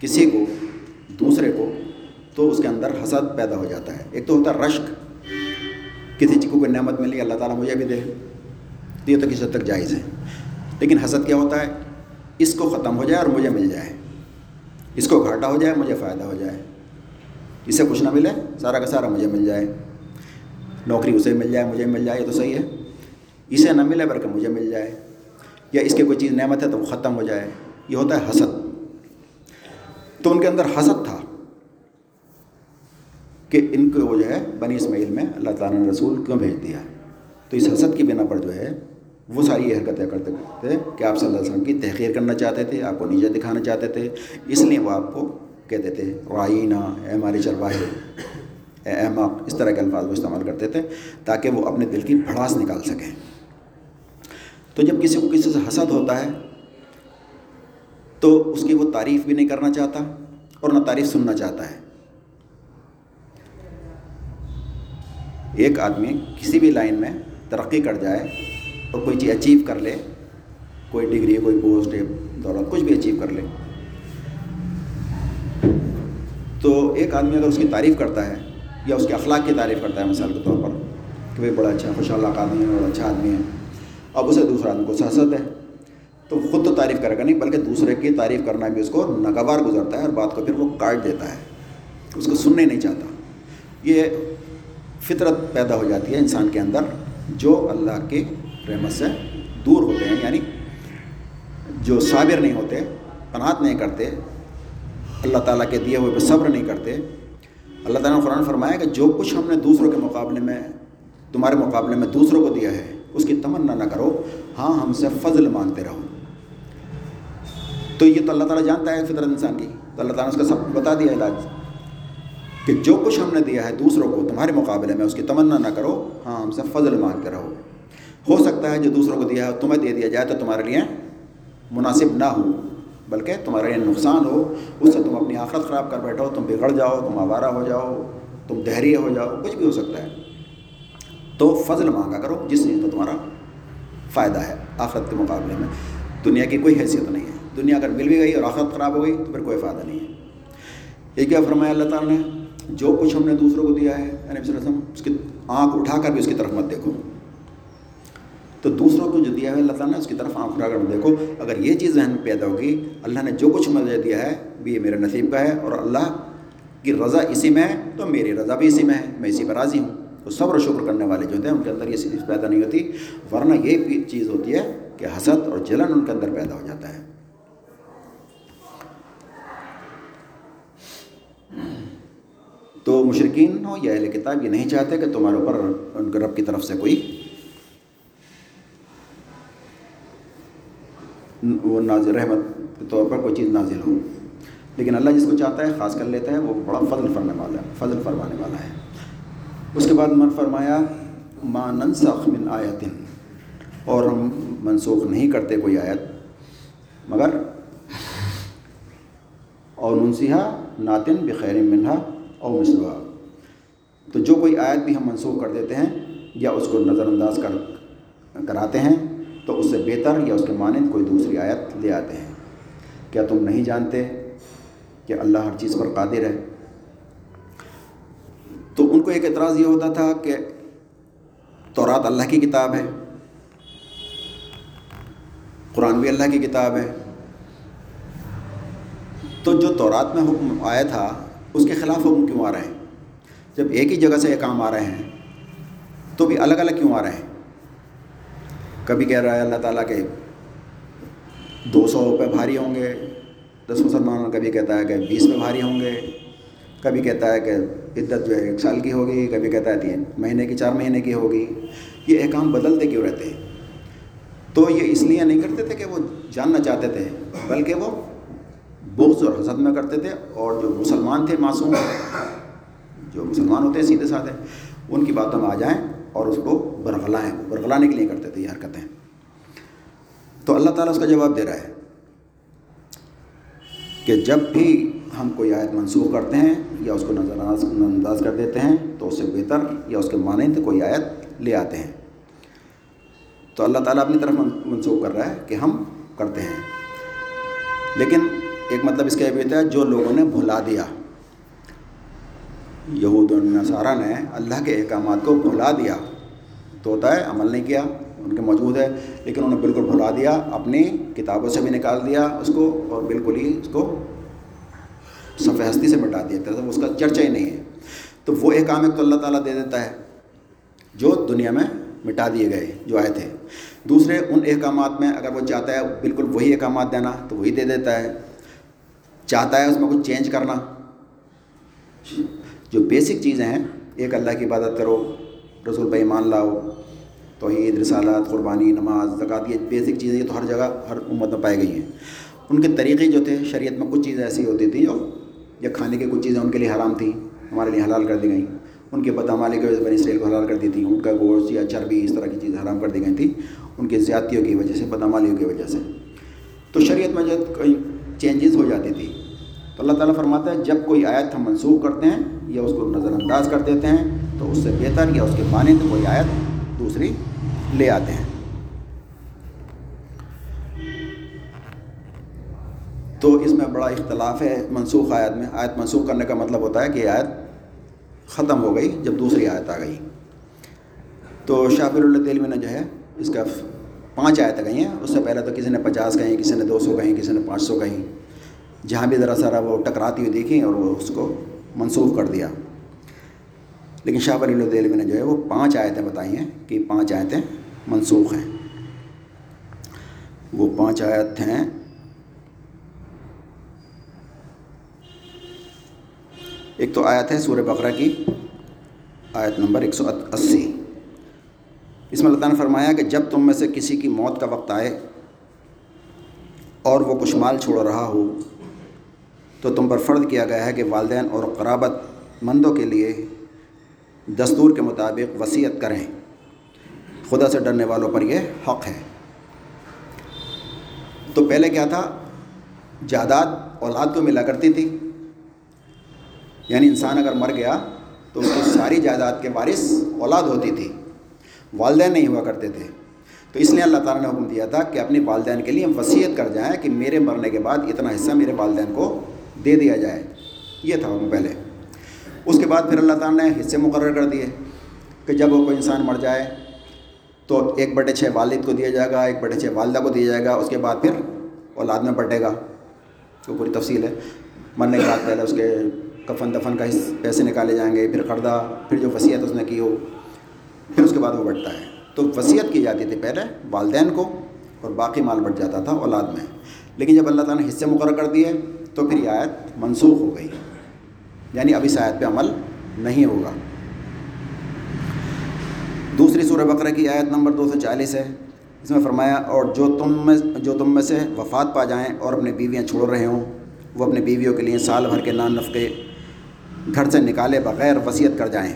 کسی کو، دوسرے کو، تو اس کے اندر حسد پیدا ہو جاتا ہے۔ ایک تو ہوتا ہے رشک کسی چیز کو کوئی نعمت ملی اللہ تعالیٰ مجھے بھی دے۔ یہ تو کسی حد تک جائز ہے۔ لیکن حسد کیا ہوتا ہے؟ اس کو ختم ہو جائے اور مجھے مل جائے۔ اس کو گھاٹا ہو جائے، مجھے فائدہ ہو جائے۔ اسے کچھ نہ ملے، سارا کا سارا مجھے مل جائے۔ نوکری اسے مل جائے، مجھے مل جائے، یہ تو صحیح ہے۔ اسے نہ ملے بلکہ مجھے مل جائے۔ یا اس کے کوئی چیز نعمت ہے تو وہ ختم ہو جائے۔ یہ ہوتا ہے حسد۔ تو ان کے اندر حسد تھا۔ کہ ان کو وہ جو ہے بنی اسماعیل میں اللہ تعالیٰ نے رسول کیوں بھیج دیا تو اس حسد کی بنا پر جو ہے وہ ساری یہ حرکتیں کرتے تھے کہ آپ صلی اللہ علیہ وسلم کی تحقیر کرنا چاہتے تھے، آپ کو نیچے دکھانا چاہتے تھے، اس لیے وہ آپ کو کہتے تھے رائینہ اے ہماری چرواہے اے احمق اس طرح کے الفاظ وہ استعمال کرتے تھے تاکہ وہ اپنے دل کی بھڑاس نکال سکیں۔ تو جب کسی کو کسی سے حسد ہوتا ہے، تو اس کی وہ تعریف بھی نہیں کرنا چاہتا اور نہ تعریف سننا چاہتا ہے۔ ایک آدمی کسی بھی لائن میں ترقی کر جائے اور کوئی چیز اچیو کر لے، کوئی ڈگری کوئی پوسٹ ہے دولت، کچھ بھی اچیو کر لے۔ تو ایک آدمی اگر اس کی تعریف کرتا ہے یا اس کے اخلاق کی تعریف کرتا ہے، مثال کے طور پر کہ بھائی بڑا اچھا خوش اللہ کا آدمی ہے، بڑا اچھا آدمی ہے، اب اسے دوسرا آدمی کو سہست ہے۔ تو خود تو تعریف کرے گا نہیں، بلکہ دوسرے کی تعریف کرنا بھی اس کو ناگوار گزرتا ہے اور بات کو پھر وہ کاٹ دیتا ہے۔ اس کو سننے نہیں چاہتا۔ یہ فطرت پیدا ہو جاتی ہے انسان کے اندر جو اللہ کی رحمت سے دور ہوتے ہیں یعنی جو صابر نہیں ہوتے پناہت نہیں کرتے، اللہ تعالیٰ کے دیے ہوئے پہ صبر نہیں کرتے۔ اللہ تعالیٰ نے قرآن فرمایا کہ جو کچھ ہم نے دوسروں کے مقابلے میں، تمہارے مقابلے میں دوسروں کو دیا ہے، اس کی تمنا نہ کرو۔ ہاں ہم سے فضل مانگتے رہو۔ تو یہ تو اللہ تعالیٰ جانتا ہے فطرت انسان کی۔ تو اللہ تعالیٰ نے اس کا سب بتا دیا علاج۔ کہ جو کچھ ہم نے دیا ہے دوسروں کو تمہارے مقابلے میں اس کی تمنا نہ کرو ہاں ہم سے فضل مانگتے رہو۔ ہو سکتا ہے جو دوسروں کو دیا ہے، تمہیں دے دیا جائے تو تمہارے لیے مناسب نہ ہو، بلکہ تمہارے لیے نقصان ہو۔ اس سے تم اپنی آخرت خراب کر بیٹھو، تم بگڑ جاؤ، تم آوارہ ہو جاؤ، تم دہریے ہو جاؤ، کچھ بھی ہو سکتا ہے۔ تو فضل مانگا کرو، جس چیز میں تمہارا فائدہ ہے آخرت کے مقابلے میں۔ دنیا کی کوئی حیثیت نہیں ہے۔ دنیا اگر مل بھی گئی اور آخرت خراب ہو گئی تو پھر کوئی فائدہ نہیں ہے۔ یہ کیا فرمایا اللہ تعالیٰ نے؟ جو کچھ ہم نے دوسروں کو دیا ہے یعنی اس کی آنکھ اٹھا کر بھی اس کی طرف مت دیکھو۔ تو دوسروں کو جو دیا ہے، اللہ تعالیٰ نے اس کی طرف آنکھ اٹھا کر مت دیکھو۔ اگر یہ چیز ذہن میں پیدا ہوگی، اللہ نے جو کچھ مجھے دیا ہے، بھی یہ میرے نصیب کا ہے اور اللہ کی رضا اسی میں ہے، تو میری رضا بھی اسی میں ہے، میں اسی پر راضی ہوں۔ تو صبر و شکر کرنے والے جو ہوتے ہیں، ان کے اندر یہ چیز پیدا نہیں ہوتی۔ ورنہ یہ چیز ہوتی ہے کہ حسد اور جلن ان کے اندر پیدا ہو جاتا ہے۔ تو مشرقین ہو یا اہل کتاب یہ نہیں چاہتے کہ تمہارے اوپر ان کے رب کی طرف سے کوئی وہ نازل رحمت کے طور پر کوئی چیز نازل ہو۔ لیکن اللہ جس کو چاہتا ہے، خاص کر لیتا ہے، وہ بڑا فضل فرمانے والا ہے، فضل فرمانے والا ہے۔ اس کے بعد من فرمایا، ما ننسخ من آیتن اور ہم منسوخ نہیں کرتے کوئی آیت۔ مگر اور منصحا ناتن بخیر منہا۔ اور مسلح تو جو کوئی آیت بھی ہم منسوخ کر دیتے ہیں یا اس کو نظر انداز کر، کراتے ہیں، تو اس سے بہتر یا اس کے مانند کوئی دوسری آیت لے آتے ہیں۔ کیا تم نہیں جانتے کہ اللہ ہر چیز پر قادر ہے؟ تو ان کو ایک اعتراض یہ ہوتا تھا کہ تورات اللہ کی کتاب ہے، قرآن بھی اللہ کی کتاب ہے۔ تو جو تورات میں حکم آیا تھا اس کے خلاف حکم کیوں آ رہے ہیں؟ جب ایک ہی جگہ سے یہ کام آ رہے ہیں، تو بھی الگ الگ کیوں آ رہے ہیں؟ کبھی کہہ رہا ہے اللہ تعالیٰ کے دو سو روپے بھاری ہوں گے، دس مسلمان کبھی کہتا ہے کہ بیس میں بھاری ہوں گے۔ کبھی کہتا ہے کہ عدت جو ہے ایک سال کی ہوگی، کبھی کہتا ہے تین مہینے کی، چار مہینے کی ہوگی۔ یہ احکام بدلتے کیوں رہتے ہیں؟ تو یہ اس لیے نہیں کرتے تھے کہ وہ جاننا چاہتے تھے، بلکہ وہ بغض اور حسد میں کرتے تھے اور جو مسلمان تھے معصوم، جو مسلمان ہوتے ہیں سیدھے سادھے ان کی باتوں میں آ جائیں اور اس کو برغلائیں، برغلانے کے لیے کرتے تھے یہ حرکتیں۔ تو اللہ تعالیٰ اس کا جواب دے رہا ہے کہ جب بھی ہم کوئی آیت منسوخ کرتے ہیں یا اس کو نظر انداز کر دیتے ہیں تو اس سے بہتر یا اس کے مانند کوئی آیت لے آتے ہیں۔ تو اللہ تعالیٰ اپنی طرف منسوخ کر رہا ہے کہ ہم کرتے ہیں۔ لیکن ایک مطلب اس کا یہ بھی ہے، جو لوگوں نے بھلا دیا۔ یہود النصارہ نے اللہ کے احکامات کو بھلا دیا۔ تو ہوتا ہے، عمل نہیں کیا، ان کے موجود ہے، لیکن انہوں نے بالکل بھلا دیا، اپنی کتابوں سے بھی نکال دیا اس کو اور بالکل ہی اس کو صفحہ ہستی سے مٹا دیا۔ طرح اس کا چرچا ہی نہیں ہے۔ تو وہ احکام ایک تو اللہ تعالیٰ دے دیتا ہے، جو دنیا میں مٹا دیے گئے، جو آئے تھے۔ دوسرے، ان احکامات میں اگر وہ چاہتا ہے بالکل وہی احکامات دینا، تو وہی دے دیتا ہے۔ چاہتا ہے اس میں کچھ چینج کرنا۔ جو بیسک چیزیں ہیں، ایک اللہ کی عبادت کرو، رسول بھائی مان لاؤ، توحید رسالات قربانی، نماز زکات یہ بیسک چیزیں، یہ تو ہر جگہ، ہر امت میں پائی گئی ہیں۔ ان کے طریقے جو تھے، شریعت میں کچھ چیزیں ایسی ہوتی تھیں جو، یا کھانے کی کچھ چیزیں ان کے لیے حرام تھیں، ہمارے لیے حلال کر دی گئیں۔ ان کے بدعمالی کی وجہ سے بنی اسرائیل کو حلال کر دی تھی ان کا گوشت یا چربی، اس طرح کی چیزیں حرام کر دی گئی تھیں، ان کی زیادتیوں کی وجہ سے بدعمالیوں کی وجہ سے۔ تو شریعت میں جو کئی چینجز ہو جاتی تھی تو اللہ تعالیٰ فرماتا ہے، جب کوئی آیت ہم منسوخ کرتے ہیں، یا اس کو نظر انداز کر دیتے ہیں، تو اس سے بہتر یا اس کے مانند کوئی آیت دوسری لے آتے ہیں۔ تو اس میں بڑا اختلاف ہے منسوخ آیت میں۔ آیت منسوخ کرنے کا مطلب ہوتا ہے کہ آیت ختم ہو گئی جب دوسری آیت آ گئی۔ تو شافر اللہ دلوی نے جو ہے، اس کا پانچ آیتیں گئی ہیں۔ اس سے پہلے تو کسی نے پچاس کہیں، کسی نے دو سو کہیں، کسی نے پانچ سو کہیں۔ جہاں بھی ذرا سارا وہ ٹکراتی ہوئی دیکھیں اور وہ اس کو منسوخ کر دیا۔ لیکن شاہ ولی اللہ دہلوی نے جو ہے وہ پانچ آیتیں بتائی ہیں کہ پانچ آیتیں منسوخ ہیں۔ وہ پانچ آیت ہیں۔ ایک تو آیت ہے سورہ بقرہ کی، آیت نمبر ایک سو اسی۔ اس میں اللہ تعالیٰ نے فرمایا کہ جب تم میں سے کسی کی موت کا وقت آئے اور وہ کچھ مال چھوڑ رہا ہو تو تم پر فرض کیا گیا ہے کہ والدین اور قرابت مندوں کے لیے دستور کے مطابق وصیت کریں۔ خدا سے ڈرنے والوں پر یہ حق ہے۔ تو پہلے کیا تھا؟ جائیداد اولاد کو ملا کرتی تھی۔ یعنی انسان اگر مر گیا تو اس کی ساری جائیداد کے وارث اولاد ہوتی تھی۔ والدین نہیں ہوا کرتے تھے۔ تو اس لیے اللہ تعالیٰ نے حکم دیا تھا کہ اپنی والدین کے لیے وصیت کر جائیں کہ میرے مرنے کے بعد اتنا حصہ میرے والدین کو دے دیا جائے۔ یہ تھا حکم پہلے۔ اس کے بعد پھر اللہ تعالیٰ نے حصے مقرر کر دیے کہ جب وہ کوئی انسان مر جائے تو ایک بٹے چھ والد کو دیا جائے گا، ایک بٹے چھ والدہ کو دیا جائے گا۔ اس کے بعد پھر اولاد میں بٹے گا۔ تو پوری تفصیل ہے۔ مرنے کے بعد پہلے اس کے کفن دفن کا پیسے نکالے جائیں گے، پھر قرضہ، پھر جو وصیت اس نے کی ہو، پھر اس کے بعد وہ بٹتا ہے۔ تو وصیت کی جاتی تھی پہلے والدین کو اور باقی مال بٹ جاتا تھا اولاد میں۔ لیکن جب اللہ تعالیٰ نے حصے مقرر کر دیے تو پھر یہ آیت منسوخ ہو گئی۔ یعنی اب اس آیت پہ عمل نہیں ہوگا۔ دوسری سورہ بقرہ کی آیت نمبر دو سو چالیس ہے۔ اس میں فرمایا، اور جو تم میں، جو تم میں سے وفات پا جائیں اور اپنی بیویاں چھوڑ رہے ہوں، وہ اپنی بیویوں کے لیے سال بھر کے نان نفقے گھر سے نکالے بغیر وصیت کر جائیں۔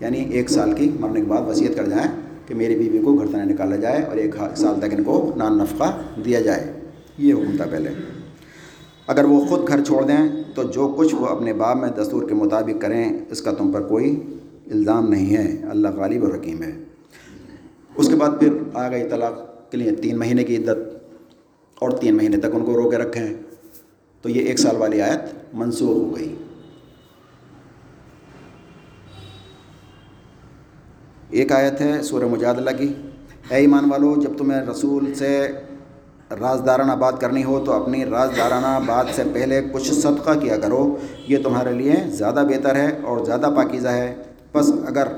یعنی ایک سال کی مرنے کے بعد وصیت کر جائیں کہ میری بیوی کو گھر سے نکالا جائے اور ایک سال تک ان کو نان نفقہ دیا جائے۔ یہ حکم تھا پہلے۔ اگر وہ خود گھر چھوڑ دیں تو جو کچھ وہ اپنے باپ میں دستور کے مطابق کریں، اس کا تم پر کوئی الزام نہیں ہے۔ اللہ غالب و رقیم ہے۔ اس کے بعد پھر آ گئی طلاق کے لیے تین مہینے کی عدت اور تین مہینے تک ان کو رو کے رکھیں۔ تو یہ ایک سال والی آیت منسوخ ہو گئی۔ ایک آیت ہے سورہ مجادلہ کی۔ اے ایمان والو، جب تمہیں رسول سے رازدارانہ بات کرنی ہو تو اپنی رازدارانہ بات سے پہلے کچھ صدقہ کیا کرو۔ یہ تمہارے لیے زیادہ بہتر ہے اور زیادہ پاکیزہ ہے۔ بس اگر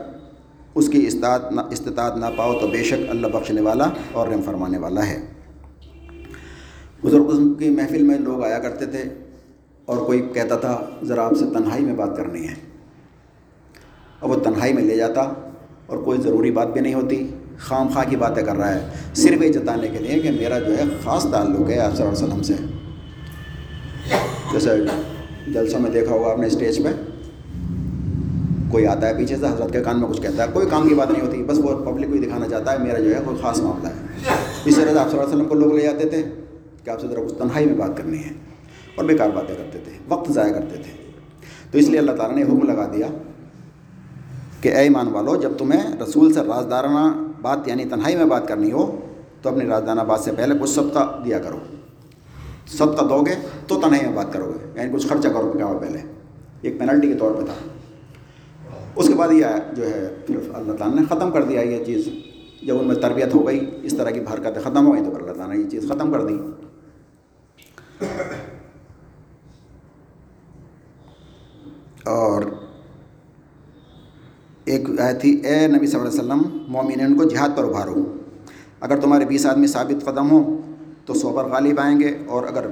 اس کی استطاعت نہ استطاعت نہ پاؤ تو بے شک اللہ بخشنے والا اور رحم فرمانے والا ہے۔ بزرگ کی محفل میں لوگ آیا کرتے تھے اور کوئی کہتا تھا، ذرا آپ سے تنہائی میں بات کرنی ہے۔ اور وہ تنہائی میں لے جاتا اور کوئی ضروری بات بھی نہیں ہوتی۔ خام خواہ کی باتیں کر رہا ہے۔ صرف یہ جتانے کے لیے کہ میرا جو ہے خاص تعلق ہے آپ صلی اللہ علیہ وسلم سے۔ جیسے جلسوں میں دیکھا ہوگا آپ نے اسٹیج پہ۔ کوئی آتا ہے پیچھے سے، حضرت کے کان میں کچھ کہتا ہے۔ کوئی کام کی بات نہیں ہوتی، بس وہ پبلک کو ہی دکھانا چاہتا ہے، میرا جو ہے کوئی خاص معاملہ ہے۔ اس طرح سے آپ صلی اللہ علیہ وسلم کو لوگ لے جاتے تھے کہ آپ سے ذرا کچھ تنہائی میں بات کرنی ہے اور بیکار باتیں کرتے تھے، وقت ضائع کرتے تھے۔ تو اس لیے اللہ تعالیٰ نے حکم لگا دیا کہ اے ایمان والو، جب تمہیں رسول سے رازدارانہ بات یعنی تنہائی میں بات کرنی ہو، تو اپنی رازدانہ بات سے پہلے کچھ صدقہ دیا کرو۔ صدقہ دو گے تو تنہائی میں بات کرو گے۔ یعنی کچھ خرچہ کرو گے پہلے۔ ایک پینلٹی کے طور پہ تھا۔ اس کے بعد یہ جو ہے، پھر اللہ تعالیٰ نے ختم کر دیا یہ چیز۔ جب ان میں تربیت ہو گئی، اس طرح کی حرکتیں ختم ہو گئی، تو پھر اللہ تعالیٰ نے یہ چیز ختم کر دی۔ اور ایک آئے تھی، اے نبی صلی اللہ علیہ وسلم مومن کو جہاد پر ابھارو۔ اگر تمہارے بیس آدمی ثابت قدم ہوں تو سو پر غالب آئیں گے، اور اگر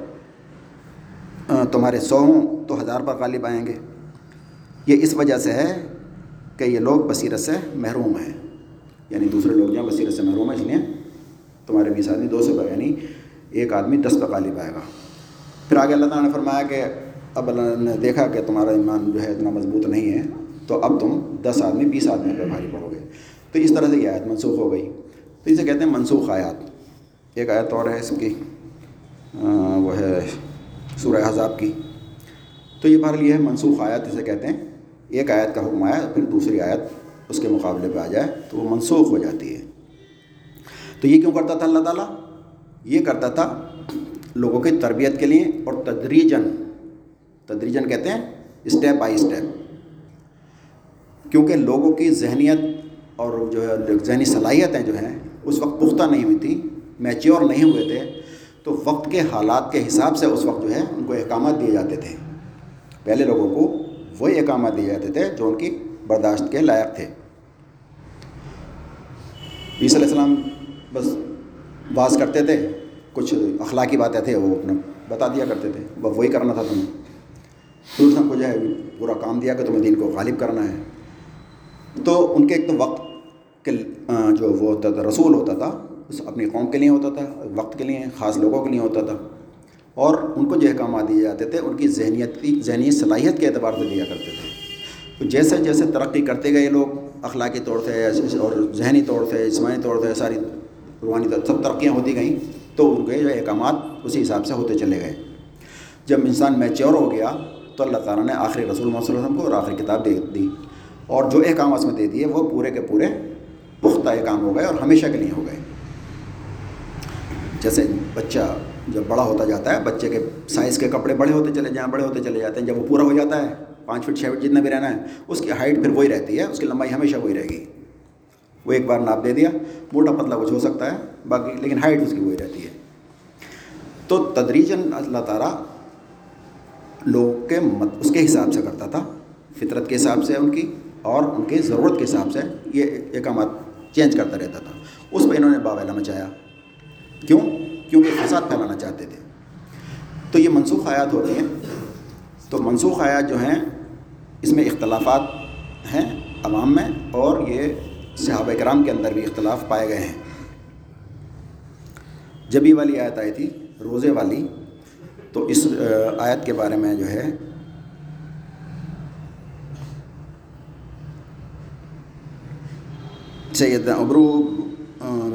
تمہارے سو ہوں تو ہزار پر غالب آئیں گے۔ یہ اس وجہ سے ہے کہ یہ لوگ بصیرت سے محروم ہیں۔ یعنی دوسرے لوگ جہاں بصیرت سے محروم ہیں، اس لیے تمہارے بیس آدمی دو سو پر یعنی ایک آدمی دس پر غالب آئے گا۔ پھر آگے اللہ تعالیٰ نے فرمایا کہ، اب اللہ نے دیکھا کہ تمہارا ایمان جو ہے اتنا مضبوط نہیں ہے۔ تو اب تم دس آدمی، بیس آدمی پہ بھاری پڑو گے۔ تو اس طرح سے یہ آیت منسوخ ہو گئی۔ تو اسے کہتے ہیں منسوخ آیات۔ ایک آیت اور ہے اس کی۔ وہ ہے سورہ حذاب کی۔ تو یہ بہرحال یہ ہے منسوخ آیت اسے کہتے ہیں۔ ایک آیت کا حکم آیا، پھر دوسری آیت اس کے مقابلے پہ آ جائے تو وہ منسوخ ہو جاتی ہے۔ تو یہ کیوں کرتا تھا اللہ تعالیٰ؟ یہ کرتا تھا لوگوں کی تربیت کے لیے اور تدریجن تدریجن کہتے ہیں اسٹیپ بائی اسٹیپ کیونکہ لوگوں کی ذہنیت اور جو ہے ذہنی صلاحیتیں جو ہیں اس وقت پختہ نہیں ہوئی تھیں میچیور نہیں ہوئے تھے، تو وقت کے حالات کے حساب سے اس وقت جو ہے ان کو احکامات دیے جاتے تھے۔ پہلے لوگوں کو وہی احکامات دیے جاتے تھے جو ان کی برداشت کے لائق تھے۔ عیسی علیہ السلام بس باز کرتے تھے، کچھ اخلاقی باتیں تھے وہ اپنا بتا دیا کرتے تھے۔ وہی کرنا تھا تمہیں۔ پھر کو جو ہے، پورا کام دیا کہ تمہیں دین کو غالب کرنا ہے۔ تو ان کے ایک تو وقت کے جو وہ ہوتا تھا، رسول ہوتا تھا، اس اپنی قوم کے لیے ہوتا تھا، وقت کے لیے، خاص لوگوں کے لیے ہوتا تھا۔ اور ان کو جو احکامات دیے جاتے تھے، ان کی ذہنیت کی، ذہنی صلاحیت کے اعتبار سے دیا کرتے تھے۔ تو جیسے جیسے ترقی کرتے گئے لوگ، اخلاقی طور سے، اور ذہنی طور سے جسمانی طور سے، ساری روحانی طور سب ترقیاں ہوتی گئیں، تو ان کے جو احکامات اسی حساب سے ہوتے چلے گئے۔ جب انسان میچور ہو گیا، تو اللہ تعالیٰ نے آخری رسول محمد صلی اللہ علیہ وسلم کو اور آخری کتاب دے دی۔ اور جو احکام اس میں دے دیے وہ پورے کے پورے پختہ احکام ہو گئے اور ہمیشہ کے لیے ہو گئے۔ جیسے بچہ جب بڑا ہوتا جاتا ہے، بچے کے سائز کے کپڑے بڑے ہوتے چلے جائیں، بڑے ہوتے چلے جاتے ہیں، جب وہ پورا ہو جاتا ہے، پانچ فٹ، چھ فٹ جتنا بھی رہنا ہے، اس کی ہائٹ پھر وہی رہتی ہے، اس کی لمبائی ہمیشہ وہی رہے گی۔ وہ ایک بار ناپ دے دیا، موٹا پتلا کچھ ہو سکتا ہے، باقی لیکن ہائٹ اس کی وہی رہتی ہے۔ تو تدریجن اللہ تعالیٰ لوگ کے مت اس کے حساب سے کرتا تھا، فطرت کے حساب سے ان کی اور ان کی ضرورت کے حساب سے یہ اقامات چینج کرتا رہتا تھا۔ اس پہ انہوں نے باویلا مچایا۔ کیوں؟ کیونکہ فساد پھیلانا چاہتے تھے۔ تو یہ منسوخ آیات ہوتی ہیں۔ تو منسوخ آیات جو ہیں، اس میں اختلافات ہیں عوام میں اور یہ صحابہ کرام کے اندر بھی اختلاف پائے گئے ہیں۔ جبھی والی آیت آئی تھی، روزے والی۔ تو اس آیت کے بارے میں جو ہے سید ابرو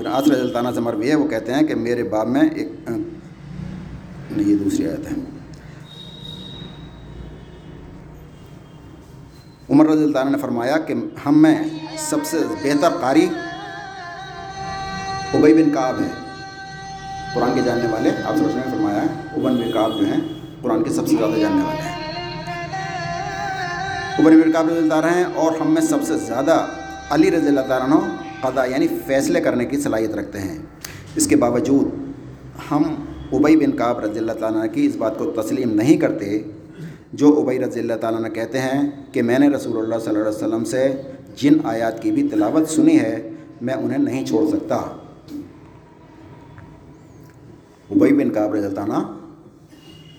آصر الطانہ سے مروی ہے، وہ کہتے ہیں کہ میرے باب میں ایک یہ دوسری آیت ہے۔ عمر رضی اللہ تعالیٰ نے فرمایا کہ ہم میں سب سے بہتر قاری ابئی بن کعب ہے قرآن کے جاننے والے، آپ سے نے فرمایا ہے، ابن بن کعب جو ہیں، قرآن کے سب سے زیادہ جاننے والے ہیں۔ ابن بن کعب رضی اللہ تعالیٰ ہیں اور ہم میں سب سے زیادہ علی رضی اللہ تعالیٰ عنہ قضا یعنی فیصلے کرنے کی صلاحیت رکھتے ہیں۔ اس کے باوجود ہم ابئی بن کعب رضی اللہ تعالیٰ کی اس بات کو تسلیم نہیں کرتے، جو ابئی رضی اللہ تعالیٰ کہتے ہیں کہ میں نے رسول اللہ صلی اللہ علیہ وسلم سے جن آیات کی بھی تلاوت سنی ہے، میں انہیں نہیں چھوڑ سکتا۔ ابئی بن کعب رضی اللہ تعالیٰ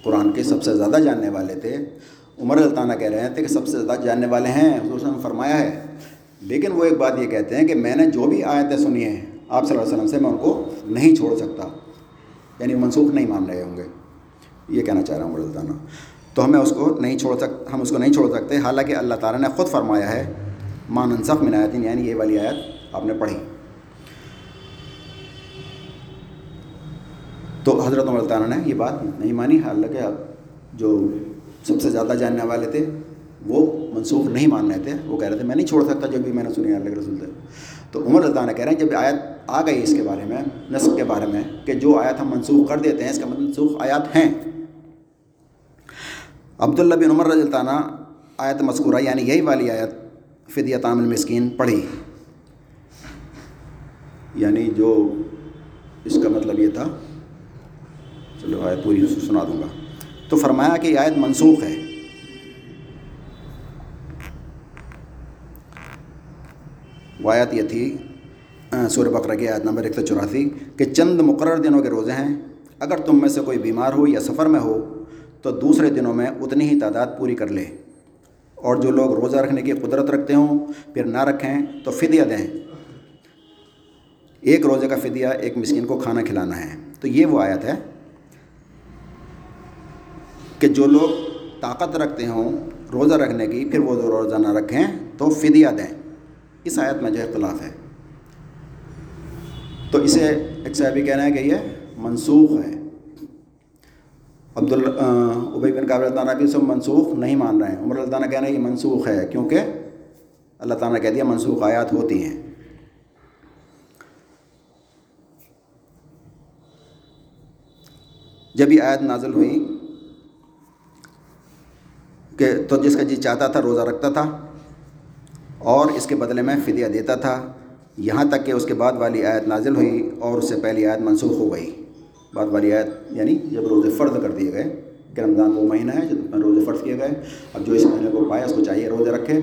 قرآن کے سب سے زیادہ جاننے والے تھے۔ عمر اللہ تعالیٰ کہہ رہے تھے کہ سب سے زیادہ جاننے والے ہیں، حضور نے فرمایا ہے لیکن وہ ایک بات یہ کہتے ہیں کہ میں نے جو بھی آیتیں سنی ہیں، آپ صلی اللہ علیہ وسلم سے میں ان کو نہیں چھوڑ سکتا۔ یعنی منسوخ نہیں مان رہے ہوں گے۔ یہ کہنا چاہ رہا ہوں اللہ تعالیٰ تو ہمیں اس کو نہیں چھوڑ سک، ہم اس کو نہیں چھوڑ سکتے۔ حالانکہ اللہ تعالیٰ نے خود فرمایا ہے مان انصف من آیتین یعنی یہ والی آیت آپ نے پڑھی۔ تو حضرت عمر تعالیٰ نے یہ بات نہیں مانی۔ حالانکہ جو سب سے زیادہ جاننے والے تھے وہ منسوخ نہیں مان رہے تھے۔ وہ کہہ رہے تھے، میں نہیں چھوڑ سکتا جو بھی میں نے سنی اللہ کے رسول سے تو عمر اللہ تعالیٰ کہہ رہے ہیں، جب آیت آ گئی اس کے بارے میں نصب کے بارے میں، کہ جو آیت ہم منسوخ کر دیتے ہیں، اس کا مطلب منسوخ آیات ہیں۔ عبداللہ بن عمر رضی اللہ عنہ آیت مذکورہ یعنی یہی والی آیت فدیہ تام المسکین پڑھی۔ یعنی جو اس کا مطلب یہ تھا۔ چلو آیت پوری سنا دوں گا۔ تو فرمایا کہ یہ آیت منسوخ ہے۔ وہ آیت یہ تھی سور بقرہ کی آیت نمبر ایک سو چوراسی کہ چند مقرر دنوں کے روزے ہیں، اگر تم میں سے کوئی بیمار ہو یا سفر میں ہو، تو دوسرے دنوں میں اتنی ہی تعداد پوری کر لے۔ اور جو لوگ روزہ رکھنے کی قدرت رکھتے ہوں، پھر نہ رکھیں تو فدیہ دیں۔ ایک روزے کا فدیہ ایک مسکین کو کھانا کھلانا ہے۔ تو یہ وہ آیت ہے کہ جو لوگ طاقت رکھتے ہوں، روزہ رکھنے کی، پھر وہ روزہ نہ رکھیں تو فدیہ دیں۔ اس آیت میں جو اختلاف ہے۔ تو اسے ایک صاحبی کہنا ہے کہ یہ منسوخ ہے۔ عبد ابئی بن قابل تعالیٰ بھی سب منسوخ نہیں مان رہے ہیں۔ عمر اللہ تعالیٰ کہنا ہے یہ منسوخ ہے کیونکہ اللہ تعالیٰ نے کہہ دیا منسوخ آیات ہوتی ہیں۔ جب یہ آیت نازل ہوئی کہ تو جس کا جی چاہتا تھا، روزہ رکھتا تھا اور اس کے بدلے میں فدیہ دیتا تھا۔ یہاں تک کہ اس کے بعد والی آیت نازل ہوئی اور اس سے پہلی آیت منسوخ ہو گئی۔ بعد والی آیت یعنی جب روزے فرض کر دیے گئے، کہ رمضان وہ مہینہ ہے، جب روزے فرض کیے گئے، اب جو اس مہینے کو پائے اس کو چاہیے روزے رکھے۔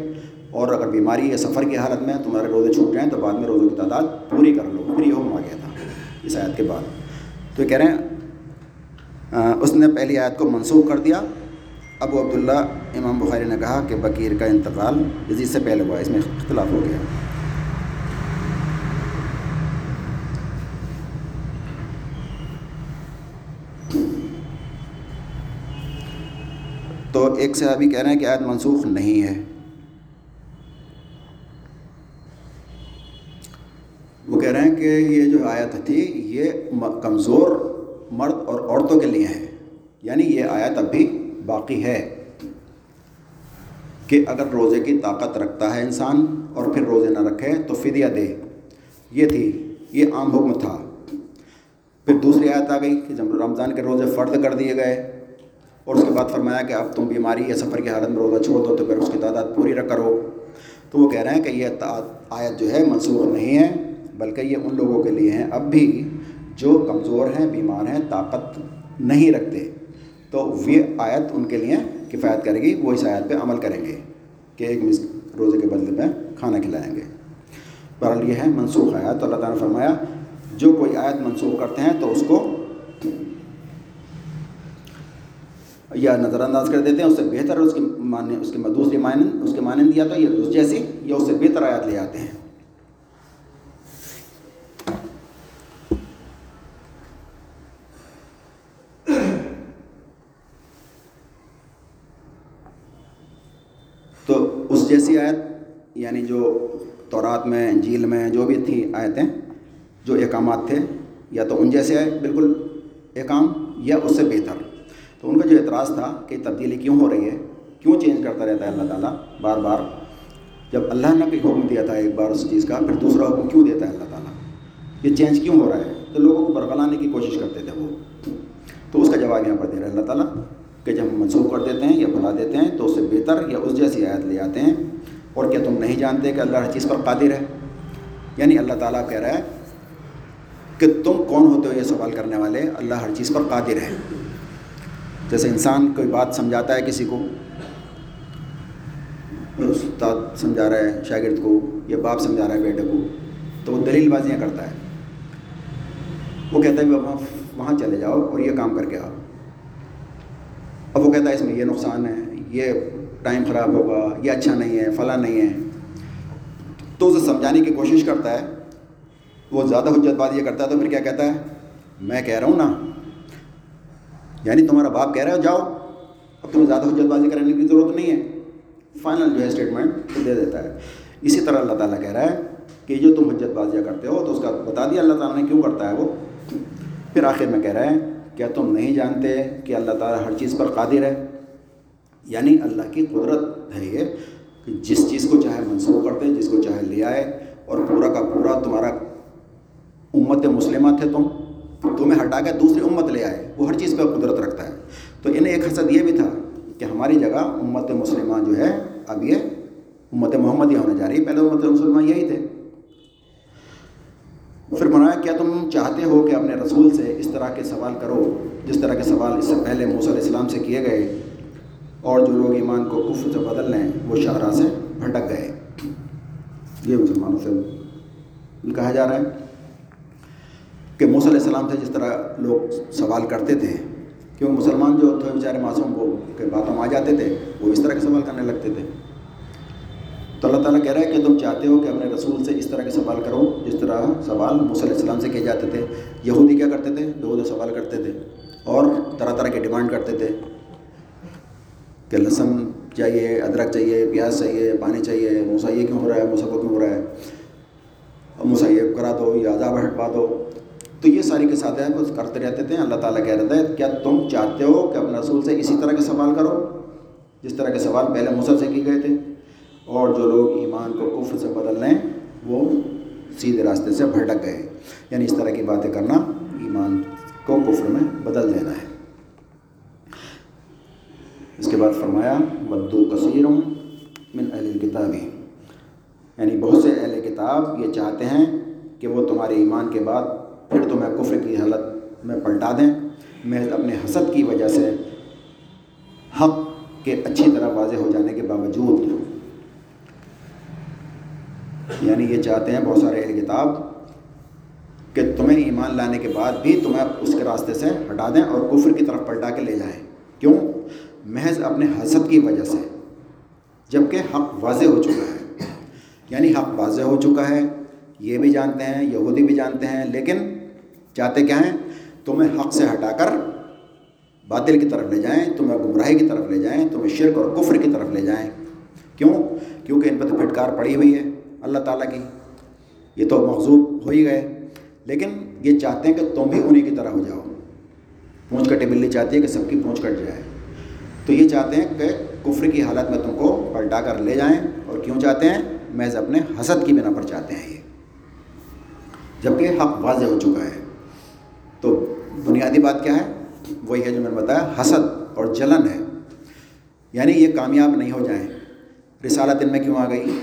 اور اگر بیماری یا سفر کی حالت میں تمہارے روزے چھوٹ جائیں، تو بعد میں روزوں کی تعداد پوری کر لو۔ پوری ہو آ گیا تھا۔ اس آیت کے بعد۔ تو یہ کہہ رہے ہیں اس نے پہلی آیت کو منسوخ کر دیا۔ ابو عبداللہ، امام بخاری نے کہا کہ بکیر کا انتقال جزید سے پہلے ہوا اس میں اختلاف ہو گیا۔ تو ایک سے ابھی کہہ رہے ہیں کہ آیت منسوخ نہیں ہے۔ وہ کہہ رہے ہیں کہ یہ جو آیت تھی، یہ کمزور مرد اور عورتوں کے لیے ہے۔ یعنی یہ آیت اب بھی باقی ہے کہ اگر روزے کی طاقت رکھتا ہے انسان اور پھر روزے نہ رکھے تو فدیہ دے۔ یہ تھی، یہ عام حکم تھا۔ پھر دوسری آیت آ گئی کہ جب رمضان کے روزے فرد کر دیے گئے اور اس کے بعد فرمایا کہ اب تم بیماری یا سفر کی حالت میں روزہ چھوڑ دو تو پھر اس کی تعداد پوری رکھ کرو۔ تو وہ کہہ رہے ہیں کہ یہ آیت جو ہے منسوخ نہیں ہے، بلکہ یہ ان لوگوں کے لیے ہیں۔ اب بھی جو کمزور ہیں، بیمار ہیں، طاقت نہیں رکھتے۔ تو یہ آیت ان کے لیے کفایت کرے گی، وہ اس آیت پہ عمل کریں گے کہ ایک مس روزے کے بدلے میں کھانا کھلائیں گے۔ بہرحال یہ ہے منسوخ آیت تو اللہ تعالیٰ نے فرمایا، جو کوئی آیت منسوخ کرتے ہیں تو اس کو یا نظر انداز کر دیتے ہیں، اس سے بہتر اس کی معنی اس کے دوسری مانند اس کے مانند یا تو یہ جیسی یا اس سے بہتر آیات لے آتے ہیں تو اس جیسی آیت یعنی جو تورات میں، انجیل میں جو بھی تھی آیتیں، جو احکامات تھے، یا تو ان جیسے آئے، بالکل احکام، یا اس سے بہتر۔ تو ان کا جو اعتراض تھا کہ تبدیلی کیوں ہو رہی ہے، کیوں چینج کرتا رہتا ہے اللہ تعالیٰ بار بار، جب اللہ نے کوئی حکم دیا تھا ایک بار اس چیز کا، پھر دوسرا حکم کیوں دیتا ہے اللہ تعالیٰ؟ یہ چینج کیوں ہو رہا ہے؟ تو لوگوں کو برقلانے کی کوشش کرتے تھے وہ۔ تو اس کا جواب یہاں پر دے رہا ہے اللہ تعالیٰ کہ جب ہم منسوخ کر دیتے ہیں یا بھلا دیتے ہیں تو اس سے بہتر یا اس جیسی آیت لے آتے ہیں۔ اور کیا تم نہیں جانتے کہ اللہ ہر چیز پر قادر ہے؟ یعنی اللہ تعالیٰ کہہ رہا ہے کہ تم کون ہوتے ہو یہ سوال کرنے والے؟ اللہ ہر چیز پر قادر ہے۔ جیسے انسان کوئی بات سمجھاتا ہے کسی کو، استاد سمجھا رہا ہے، شاگرد کو، یا باپ سمجھا رہا ہے بیٹے کو، تو وہ دلیل بازیاں کرتا ہے۔ وہ کہتا ہے بابا، وہاں چلے جاؤ اور یہ کام کر کے آؤ۔ اب وہ کہتا ہے اس میں یہ نقصان ہے، یہ ٹائم خراب ہوگا، یہ اچھا نہیں ہے، فلاں نہیں ہے۔ تو اسے سمجھانے کی کوشش کرتا ہے۔ وہ زیادہ حجت بات یہ کرتا ہے، تو پھر کیا کہتا ہے؟ میں کہہ رہا ہوں نا۔ یعنی تمہارا باپ کہہ رہا ہے، جاؤ۔ اب تمہیں زیادہ حجت بازی کرنے کی ضرورت نہیں ہے۔ فائنل جو ہے اسٹیٹمنٹ دے دیتا ہے۔ اسی طرح اللہ تعالیٰ کہہ رہا ہے کہ جو تم حجت بازیاں کرتے ہو، تو اس کا بتا دیا اللہ تعالیٰ نے کیوں کرتا ہے وہ۔ پھر آخر میں کہہ رہا ہے، کیا تم نہیں جانتے کہ اللہ تعالیٰ ہر چیز پر قادر ہے؟ یعنی اللہ کی قدرت ہے یہ کہ جس چیز کو چاہے منسوخ کرتے جس کو چاہے لے آئے اور پورا کا پورا تمہارا امت مسلمہ تھے تم، تمہیں ہٹا کے دوسری امت لے آئے، وہ ہر چیز پہ قدرت رکھتا ہے۔ تو انہیں ایک حسد یہ بھی تھا کہ ہماری جگہ امت مسلمہ جو ہے، اب یہ امت محمد یہ ہونے جا رہی ہے۔ پہلے امت مسلمہ یہی تھے۔ پھر بنایا، کیا تم چاہتے ہو کہ اپنے رسول سے اس طرح کے سوال کرو؟ جس طرح کے سوال اس سے پہلے موسیٰ علیہ السلام سے کیے گئے اور جو لوگ ایمان کو کفر سے بدل لیں، وہ شاہراہ سے بھٹک گئے۔ یہ مسلمانوں سے کہا جا رہا ہے کہ موسیٰ علیہ السلام سے جس طرح لوگ سوال کرتے تھے کیونکہ مسلمان جو تھے بیچارے معصوم کو کے باتوں میں آ جاتے تھے، وہ اس طرح کے سوال کرنے لگتے تھے۔ تو اللہ تعالیٰ کہہ رہا ہے کہ تم چاہتے ہو کہ اپنے رسول سے اس طرح کے سوال کرو، جس طرح سوال موسیٰ علیہ السلام سے کیے جاتے تھے۔ یہودی کیا کرتے تھے؟ لوگوں سوال کرتے تھے اور طرح طرح کی ڈیمانڈ کرتے تھے۔ کہ لہسن چاہیے، ادرک چاہیے، پیاز چاہیے، پانی چاہیے، موسا یہ کیوں ہو رہا ہے، موسا کو کیوں ہو رہا ہے؟ موسا یہ کرا دو یا عذاب ہٹوا دو۔ تو یہ ساری کے ساتھ ہیں کچھ کرتے رہتے تھے، اللہ تعالیٰ کہہ رہتا ہے کیا تم چاہتے ہو کہ اپنے رسول سے اسی طرح کے سوال کرو؟ جس طرح کے سوال پہلے موسا سے کی گئے تھے۔ اور جو لوگ ایمان کو کفر سے بدل لیں، وہ سیدھے راستے سے بھٹک گئے۔ یعنی اس طرح کی باتیں کرنا، ایمان کو کفر میں بدل دینا ہے۔ اس کے بعد فرمایا بدو کثیر من اہل کتابی یعنی بہت سے اہل کتاب یہ چاہتے ہیں کہ وہ تمہارے ایمان کے بعد پھر تمہیں کفر کی حالت میں پلٹا دیں۔ میں اپنے حسد کی وجہ سے حق کے اچھی طرح واضح ہو جانے کے باوجود۔ یعنی یہ چاہتے ہیں بہت سارے اہل کتاب کہ تمہیں ایمان لانے کے بعد بھی تمہیں اس کے راستے سے ہٹا دیں اور کفر کی طرف پلٹا کے لے جائیں۔ محض اپنے حسد کی وجہ سے جبکہ حق واضح ہو چکا ہے۔ یعنی حق واضح ہو چکا ہے، یہ بھی جانتے ہیں، یہودی بھی جانتے ہیں، لیکن چاہتے کیا ہیں؟ تمہیں حق سے ہٹا کر باطل کی طرف لے جائیں، تمہیں گمراہی کی طرف لے جائیں، تمہیں شرک اور کفر کی طرف لے جائیں۔ کیوں؟ کیونکہ ان پہ تو پھٹکار پڑی ہوئی ہے اللہ تعالیٰ کی۔ یہ تو مغزوب ہو ہی گئے۔ لیکن یہ چاہتے ہیں کہ تم بھی انہیں کی طرح ہو جاؤ۔ پونچھ کٹی بلی چاہتی ہے کہ سب کی پونچھ کٹ جائے۔ تو یہ چاہتے ہیں کہ کفر کی حالت میں تم کو پلٹا کر لے جائیں اور کیوں چاہتے ہیں؟ محض اپنے حسد کی بنا پر چاہتے ہیں یہ۔ جبکہ حق واضح ہو چکا ہے۔ تو بنیادی بات کیا ہے؟ وہی ہے جو میں نے بتایا، حسد اور جلن ہے۔ یعنی یہ کامیاب نہیں ہو جائیں۔ رسالت ان میں کیوں آ گئی؟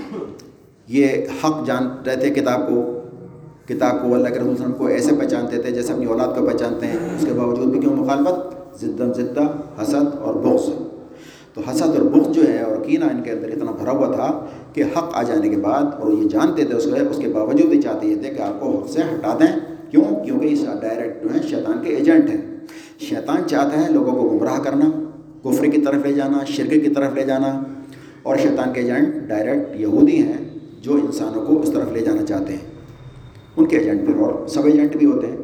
یہ حق جان رہے تھے کتاب کو۔ کتاب کو اللہ کے رسول وسلم کو ایسے پہچانتے تھے جیسے اپنی اولاد کو پہچانتے ہیں۔ اس کے باوجود بھی کیوں مخالفت؟ زدم زدہ حسد اور بغض۔ تو حسد اور بغض جو ہے اور کینہ ان کے اندر اتنا بھرا ہوا تھا کہ حق آ جانے کے بعد اور یہ جانتے تھے اس کو، اس کے باوجود بھی چاہتے یہ تھے کہ آپ کو حق سے ہٹا دیں۔ کیوں؟ کیونکہ اس ڈائریکٹ جو ہیں شیطان کے ایجنٹ ہیں۔ شیطان چاہتا ہے لوگوں کو گمراہ کرنا، کفر کی طرف لے جانا، شرک کی طرف لے جانا۔ اور شیطان کے ایجنٹ ڈائریکٹ یہودی ہیں جو انسانوں کو اس طرف لے جانا چاہتے ہیں۔ ان کے ایجنٹ پھر اور سب ایجنٹ بھی ہوتے ہیں۔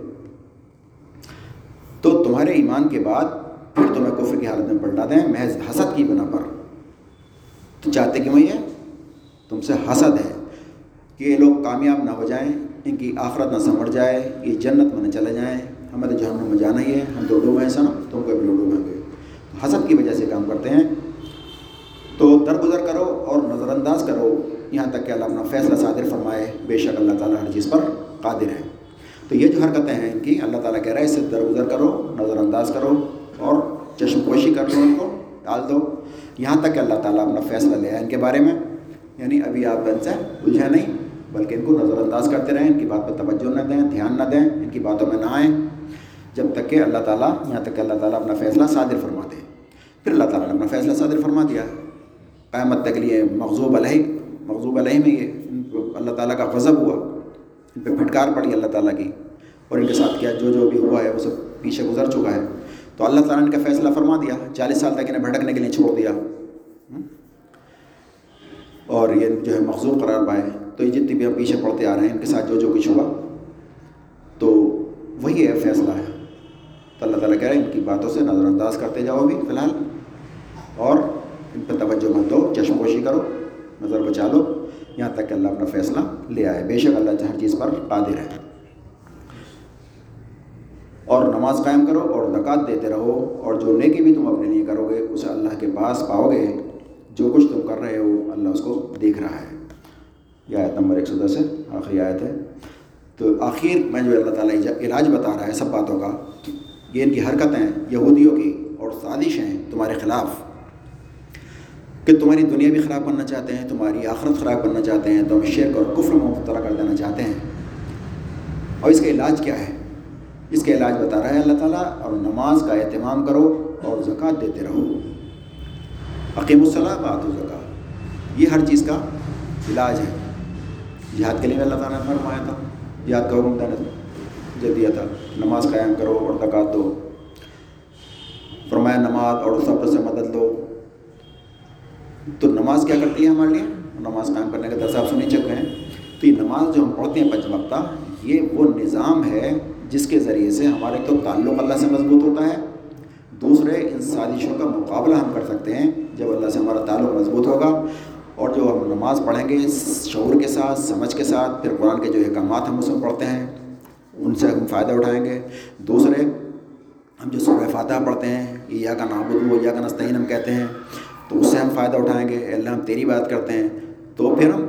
تو تمہارے ایمان کے بعد پھر تمہیں کفر کی حالت میں پلٹا دیں، محض حسد کی بنا پر۔ تو چاہتے کیوں یہ؟ تم سے حسد ہے کہ یہ لوگ کامیاب نہ ہو جائیں، ان کی آخرت نہ سمجھ جائے، یہ جنت میں نہ چلے جائیں۔ ہمیں تو جہنم میں جانا ہی ہے، ہم تو ڈوبے ہیں سنا تم کو بھی ڈوبیں گے۔ حسد کی وجہ سے کام کرتے ہیں۔ تو درگزر کرو اور نظر انداز کرو، یہاں تک کہ اللہ اپنا فیصلہ صادر فرمائے، بے شک اللہ تعالیٰ ہر چیز پر قادر ہے۔ تو یہ جو حرکتیں ہیں ان کی اللہ تعالیٰ کہہ رہا ہے اس سے درگزر کرو نظر انداز کرو اور چشم پوشی کر لو ان کو ڈال دو۔ یہاں تک کہ اللہ تعالیٰ اپنا فیصلہ لے آئے ان کے بارے میں۔ یعنی ابھی آپ ان سے الجھے نہیں، بلکہ ان کو نظر انداز کرتے رہیں، ان کی بات پہ توجہ نہ دیں، دھیان نہ دیں، ان کی باتوں میں نہ آئیں۔ جب تک کہ اللہ تعالیٰ، یہاں تک کہ اللہ تعالیٰ اپنا فیصلہ صادر فرما دے پھر اللہ تعالیٰ نے اپنا فیصلہ صادر فرما دیا۔ قیامت تک لیے مغزوب علیہ مغزوب علیہ میں یہ اللہ تعالیٰ کا غضب ہوا۔ ان پہ پھٹکار پڑی اللہ تعالیٰ کی اور ان کے ساتھ کیا جو جو بھی ہوا ہے وہ سب پیچھے گزر چکا ہے۔ تو اللہ تعالیٰ نے ان کا فیصلہ فرما دیا، چالیس سال تک انہیں بھٹکنے کے لیے چھوڑ دیا۔ اور یہ جو ہے مخصوص قرار پائے۔ تو یہ جتنی بھی ہم پیچھے پڑھتے آ رہے ہیں، ان کے ساتھ جو جو کچھ ہوا۔ تو وہی ہے، فیصلہ ہے۔ تو اللہ تعالیٰ کہہ رہے ہیں، ان کی باتوں سے نظر انداز کرتے جاؤ بھی فی الحال۔ اور ان پہ توجہ مت دو، چشم پوشی کرو، نظر بچا لو۔ یہاں تک کہ اللہ اپنا فیصلہ لے آئے۔ بے شک اللہ ہر چیز پر قادر ہے۔ اور نماز قائم کرو اور زکوٰۃ دیتے رہو اور جو نیکی بھی تم اپنے لیے کرو گے، اسے اللہ کے پاس پاؤ گے۔ جو کچھ تم کر رہے ہو، اللہ اس کو دیکھ رہا ہے۔ یہ آیت نمبر ایک سو دس ہے، آخری آیت ہے۔ تو آخر میں جو اللہ تعالیٰ علاج بتا رہا ہے سب باتوں کا یہ ان کی حرکتیں یہودیوں کی اور سازشیں تمہارے خلاف۔ کہ تمہاری دنیا بھی خراب کرنا چاہتے ہیں، تمہاری آخرت خراب کرنا چاہتے ہیں تم شرک اور کفر مبتلا کر دینا چاہتے ہیں۔ اور اس کا علاج کیا ہے؟ اس کا علاج بتا رہا ہے اللہ تعالیٰ، اور نماز کا اہتمام کرو اور زکوٰۃ دیتے رہو۔ عقیم الصلاح بات و زکوٰۃ یہ ہر چیز کا علاج ہے۔ جہاد کے لیے اللہ تعالیٰ نے فرمایا تھا۔ جہاد کا حکم دینے جو دیا تھا نماز قائم کرو اور زکوٰۃ دو۔ فرمایا نماز اور صبر سے مدد دو تو نماز کیا کرتی ہے ہمارے لیے؟ نماز قائم کرنے کے درس آپ سنی چکے ہیں۔ تو یہ نماز جو ہم پڑھتے ہیں پنچ وقتہ یہ وہ نظام ہے جس کے ذریعے سے ہمارے تو تعلق اللہ سے مضبوط ہوتا ہے۔ دوسرے، ان سازشوں کا مقابلہ ہم کر سکتے ہیں جب اللہ سے ہمارا تعلق مضبوط ہوگا۔ اور جو ہم نماز پڑھیں گے، شعور کے ساتھ، سمجھ کے ساتھ، پھر قرآن کے جو احکامات ہم اس میں پڑھتے ہیں، ان سے ہم فائدہ اٹھائیں گے۔ دوسرے، ہم جو سورہ فاتحہ پڑھتے ہیں یا کا نابود ہو یا کا نستعین ہم کہتے ہیں تو اس سے ہم فائدہ اٹھائیں گے، اللہ ہم تیری بات کرتے ہیں۔ تو پھر ہم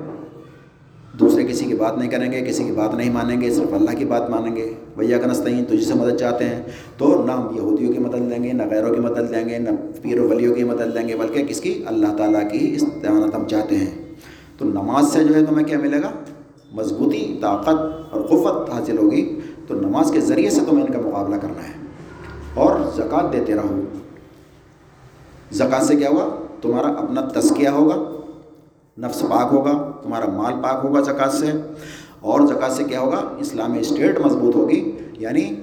دوسرے کسی کی بات نہیں کریں گے، کسی کی بات نہیں مانیں گے، صرف اللہ کی بات مانیں گے۔ بھیا کا نستعین تو جس سے مدد چاہتے ہیں۔ تو نہ ہم یہودیوں کی مدد لیں گے، نہ غیروں کی مدد لیں گے، نہ پیر و ولیوں کی مدد لیں گے، بلکہ کس کی؟ اللہ تعالیٰ کی استعانت ہم چاہتے ہیں۔ تو نماز سے جو ہے تمہیں کیا ملے گا؟ مضبوطی، طاقت اور قوت حاصل ہوگی۔ تو نماز کے ذریعے سے تمہیں ان کا مقابلہ کرنا ہے۔ اور زکوٰۃ دیتے رہو۔ زکوٰۃ سے کیا ہوا؟ تمہارا اپنا تزکیہ ہوگا، نفس پاک ہوگا، تمہارا مال پاک ہوگا زکوٰۃ سے۔ اور زکوٰۃ سے کیا ہوگا؟ اسلامی اسٹیٹ مضبوط ہوگی یعنی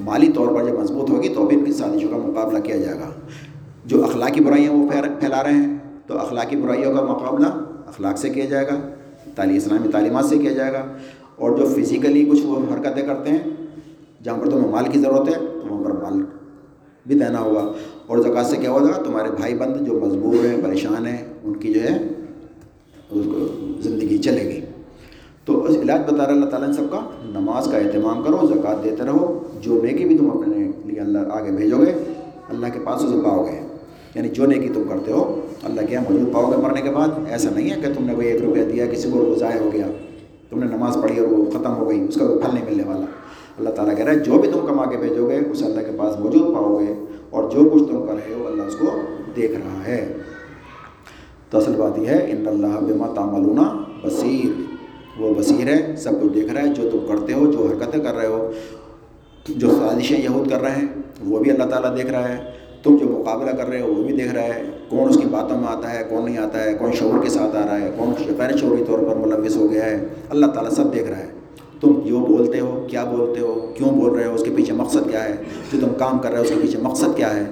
مالی طور پر جب مضبوط ہوگی تو بھی ان کی سازشوں کا مقابلہ کیا جائے گا۔ جو اخلاقی برائیاں وہ پھیلا رہے ہیں، تو اخلاقی برائیوں کا مقابلہ اخلاق سے کیا جائے گا تعلیم اسلامی تعلیمات سے کیا جائے گا۔ اور جو فزیکلی کچھ وہ حرکتیں کرتے ہیں، جہاں پر تمہیں مال کی ضرورت ہے تو وہاں پر مال بھی دینا ہوگا اور زکوٰۃ سے کیا ہوگا تمہارے بھائی بند جو مجبور ہیں، پریشان ہیں، ان کی جو ہے زندگی چلے گی۔ تو اس علاج بتا رہا اللہ تعالیٰ نے سب کا، نماز کا اہتمام کرو، زکوٰۃ دیتے رہو۔ جو نیکی بھی تم اپنے لیے اللہ آگے بھیجو گے، اللہ کے پاس اسے پاؤ گے۔ یعنی جو نیکی تم کرتے ہو، اللہ کے یہاں موجود پاؤ گے مرنے کے بعد۔ ایسا نہیں ہے کہ تم نے کوئی ایک روپیہ دیا، کسی کو ضائع ہو گیا، تم نے نماز پڑھی اور وہ ختم ہو گئی، اس کا کوئی پھل نہیں ملنے والا۔ اللہ تعالیٰ کہہ رہا ہے، جو بھی تم کما کے بھیجو گے اسے اللہ کے پاس موجود پاؤ گے اور جو کچھ تم کر رہے ہو، اللہ اس کو دیکھ رہا ہے۔ تو اصل بات یہ ہے، ان اللہ بما تعملون بصیر۔ وہ بصیر ہے، سب کچھ دیکھ رہا ہے، جو تم کرتے ہو، جو حرکتیں کر رہے ہو، جو سازشیں یہود کر رہے ہیں، وہ بھی اللہ تعالیٰ دیکھ رہا ہے۔ تم جو مقابلہ کر رہے ہو، وہ بھی دیکھ رہا ہے۔ کون اس کی باتوں میں آتا ہے، کون نہیں آتا ہے، کون شعور کے ساتھ آ رہا ہے، کون غیر شعوری طور پر ملوث ہو گیا ہے، اللہ تعالیٰ سب دیکھ رہا ہے۔ تم جو بولتے ہو، کیا بولتے ہو، کیوں بول رہے ہو، اس کے پیچھے مقصد کیا ہے؟ جو تم کام کر رہے ہو، اس کے پیچھے مقصد کیا ہے؟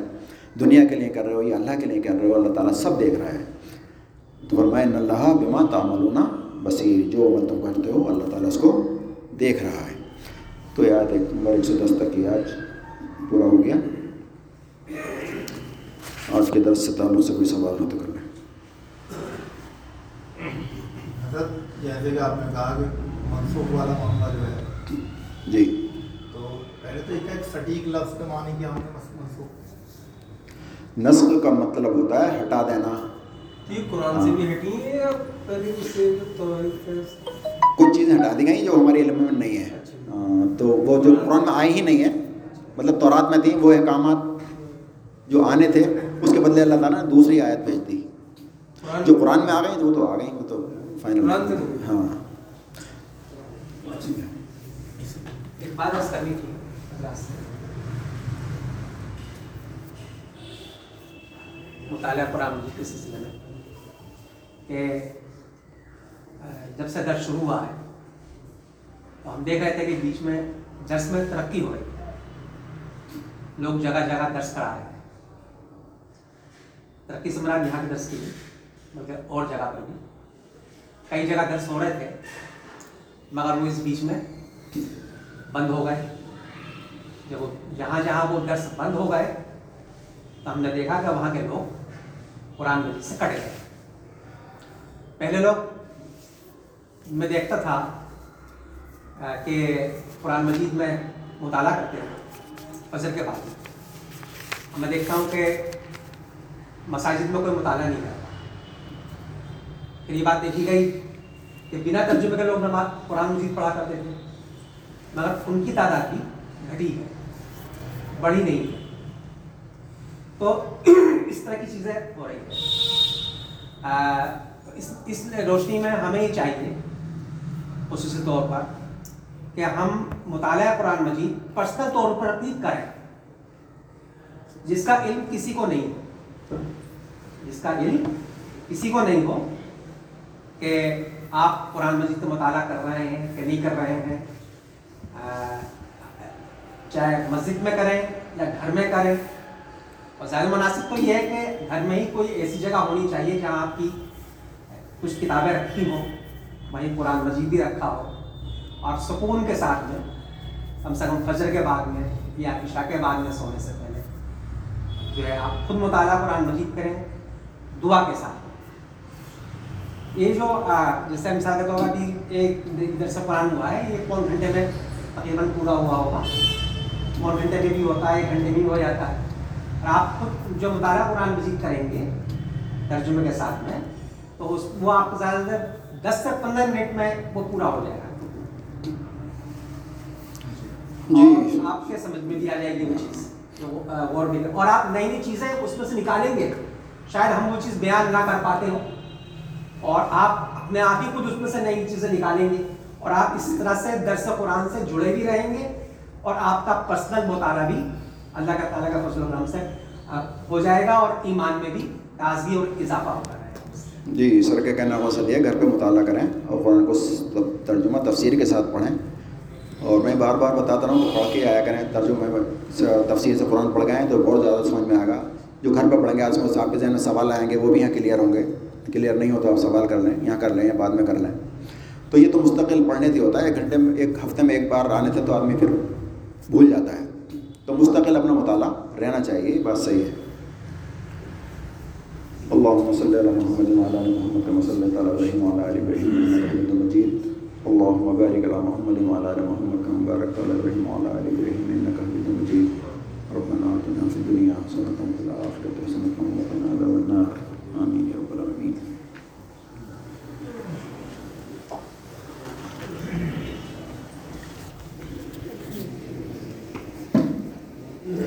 دنیا کے لیے کر رہے ہو یا اللہ کے لیے کر رہے ہو، اللہ تعالیٰ سب دیکھ رہا ہے۔ تو فرمائے اللہ بما تعملون بصیر جو عمل تم کرتے ہو، اللہ تعالیٰ اس کو دیکھ رہا ہے۔ تو یاد ایک نمبر ایک سو دس تک کی آج پورا ہو گیا۔ آج کے درس سے تعلق سے کوئی سوال ہو تو کر لیں۔ جیسے کہ آپ نے کہا کہ منسوخ والا معاملہ جو ہے۔ جی۔ تو پہلے تو ایک سٹیک لفظ کا معنی کیا ہے منسوخ۔ نسل کا مطلب ہوتا ہے ہٹا دینا۔ یہ قرآن سے بھی ہٹی ہیں یا پہلے اس سے تو کچھ چیزیں ہٹا دی گئیں جو ہمارے علم میں نہیں ہیں۔ ہاں، تو وہ جو قرآن میں آئی ہی نہیں ہے مطلب تورات میں تھیں وہ احکامات جو آنے تھے اس کے بدلے اللہ تعالیٰ نے دوسری آیت بھیج دی۔ جو قرآن میں آ گئی وہ تو آ گئی وہ تو فائنل ہاں۔ ایک بات بس کرنی تھی مطالعہ قرآن مجید کے سلسلے میں کہ جب سے درس شروع ہوا ہے تو ہم دیکھ رہے تھے کہ بیچ میں درس میں ترقی ہو رہی ہے لوگ جگہ جگہ درس کرا رہے ہیں ترقی سے مراد یہاں کے درس کی بلکہ اور جگہ پر بھی کئی جگہ درس ہو رہے تھے مگر وہ اس بیچ میں بند ہو گئے۔ جب وہ جہاں جہاں وہ درس بند ہو گئے، تو ہم نے دیکھا کہ وہاں کے لوگ قرآن مجید سے کٹ گئے۔ پہلے لوگ میں دیکھتا تھا کہ قرآن مجید میں مطالعہ کرتے ہیں فجر کے بعد۔ میں دیکھتا ہوں کہ مساجد میں کوئی مطالعہ نہیں کرتا پھر یہ بات دیکھی گئی کہ بنا ترجمے کے لوگ نماز قرآن مجید پڑھا کرتے تھے، مگر ان کی تعداد بھی گھٹی ہے، بڑی نہیں ہے۔ تو اس طرح کی چیزیں ہو رہی ہیں۔ اس اس روشنی میں ہمیں یہ چاہیے، خصوصی طور پر کہ ہم مطالعہ قرآن مجید پرسنل طور پر بھی کریں۔ جس کا علم کسی کو نہیں ہو، جس کا علم کسی کو نہیں ہو کہ آپ قرآن مجید کا مطالعہ کر رہے ہیں کہ نہیں کر رہے ہیں چاہے مسجد میں کریں یا گھر میں کریں، اور زیادہ مناسب تو یہ ہے کہ گھر میں ہی کوئی ایسی جگہ ہونی چاہیے جہاں آپ کی کچھ کتابیں رکھی ہوں، وہیں قرآن مجید بھی رکھا ہو، اور سکون کے ساتھ میں، کم سے کم فجر کے بعد میں یا عشاء کے بعد میں سونے سے پہلے جو ہے، آپ خود مطالعہ قرآن مجید کریں، دعا کے ساتھ۔ یہ جو جیسے مثال کے طور پر ابھی ایک ادھر سے قرآن ہوا ہے یہ پون گھنٹے میں تقریباً پورا ہوا ہوگا۔ پون گھنٹے میں بھی ہوتا ہے ایک گھنٹے میں ہو جاتا ہے۔ اور آپ خود جو مطالعہ قرآن مجید کریں گے ترجمے کے ساتھ میں تو اس وہ آپ کو زیادہ تر دس سے پندرہ منٹ میں وہ پورا ہو جائے گا۔ جی۔ آپ کے سمجھ میں بھی آ جائے گی وہ چیز اور آپ نئی نئی چیزیں اس میں سے نکالیں گے شاید ہم وہ چیز بیان نہ کر پاتے ہوں۔ اور آپ اپنے آپ ہی خود اس میں سے نئی چیزیں نکالیں گے اور آپ اس طرح سے درس قرآن سے جڑے بھی رہیں گے اور آپ کا پرسنل مطالعہ بھی اللہ کا تعالیٰ کا فضل و سے ہو جائے گا اور ایمان میں بھی تازگی اور اضافہ ہوتا رہے گا۔ جی سر کا کہنا مقصد یہ گھر پہ مطالعہ کریں اور قرآن کو ترجمہ تفسیر کے ساتھ پڑھیں۔ اور میں بار بار بتاتا رہا ہوں کہ پڑھ کے آیا کریں، ترجمے میں تفسیر سے قرآن پڑھ گئے تو بہت زیادہ سمجھ میں آئے گا۔ جو گھر پہ پڑھیں گے، آج آپ کے ذہن میں سوال آئیں گے، وہ بھی یہاں کلیئر ہوں گے۔ کلیئر نہیں ہو تو آپ سوال کر لیں، یہاں کر لیں یا بعد میں کر لیں۔ تو یہ تو مستقل پڑھنے سے ہوتا ہے ایک گھنٹے میں، ایک ہفتے میں ایک بار آنے سے تو آدمی پھر بھول جاتا ہے۔ تو مستقل اپنا مطالعہ رہنا چاہیے، یہ بات صحیح ہے۔ اللہ صل محمد محمد محمد محمد ربنا آتنا حسنة الآخرة حسنة وقنا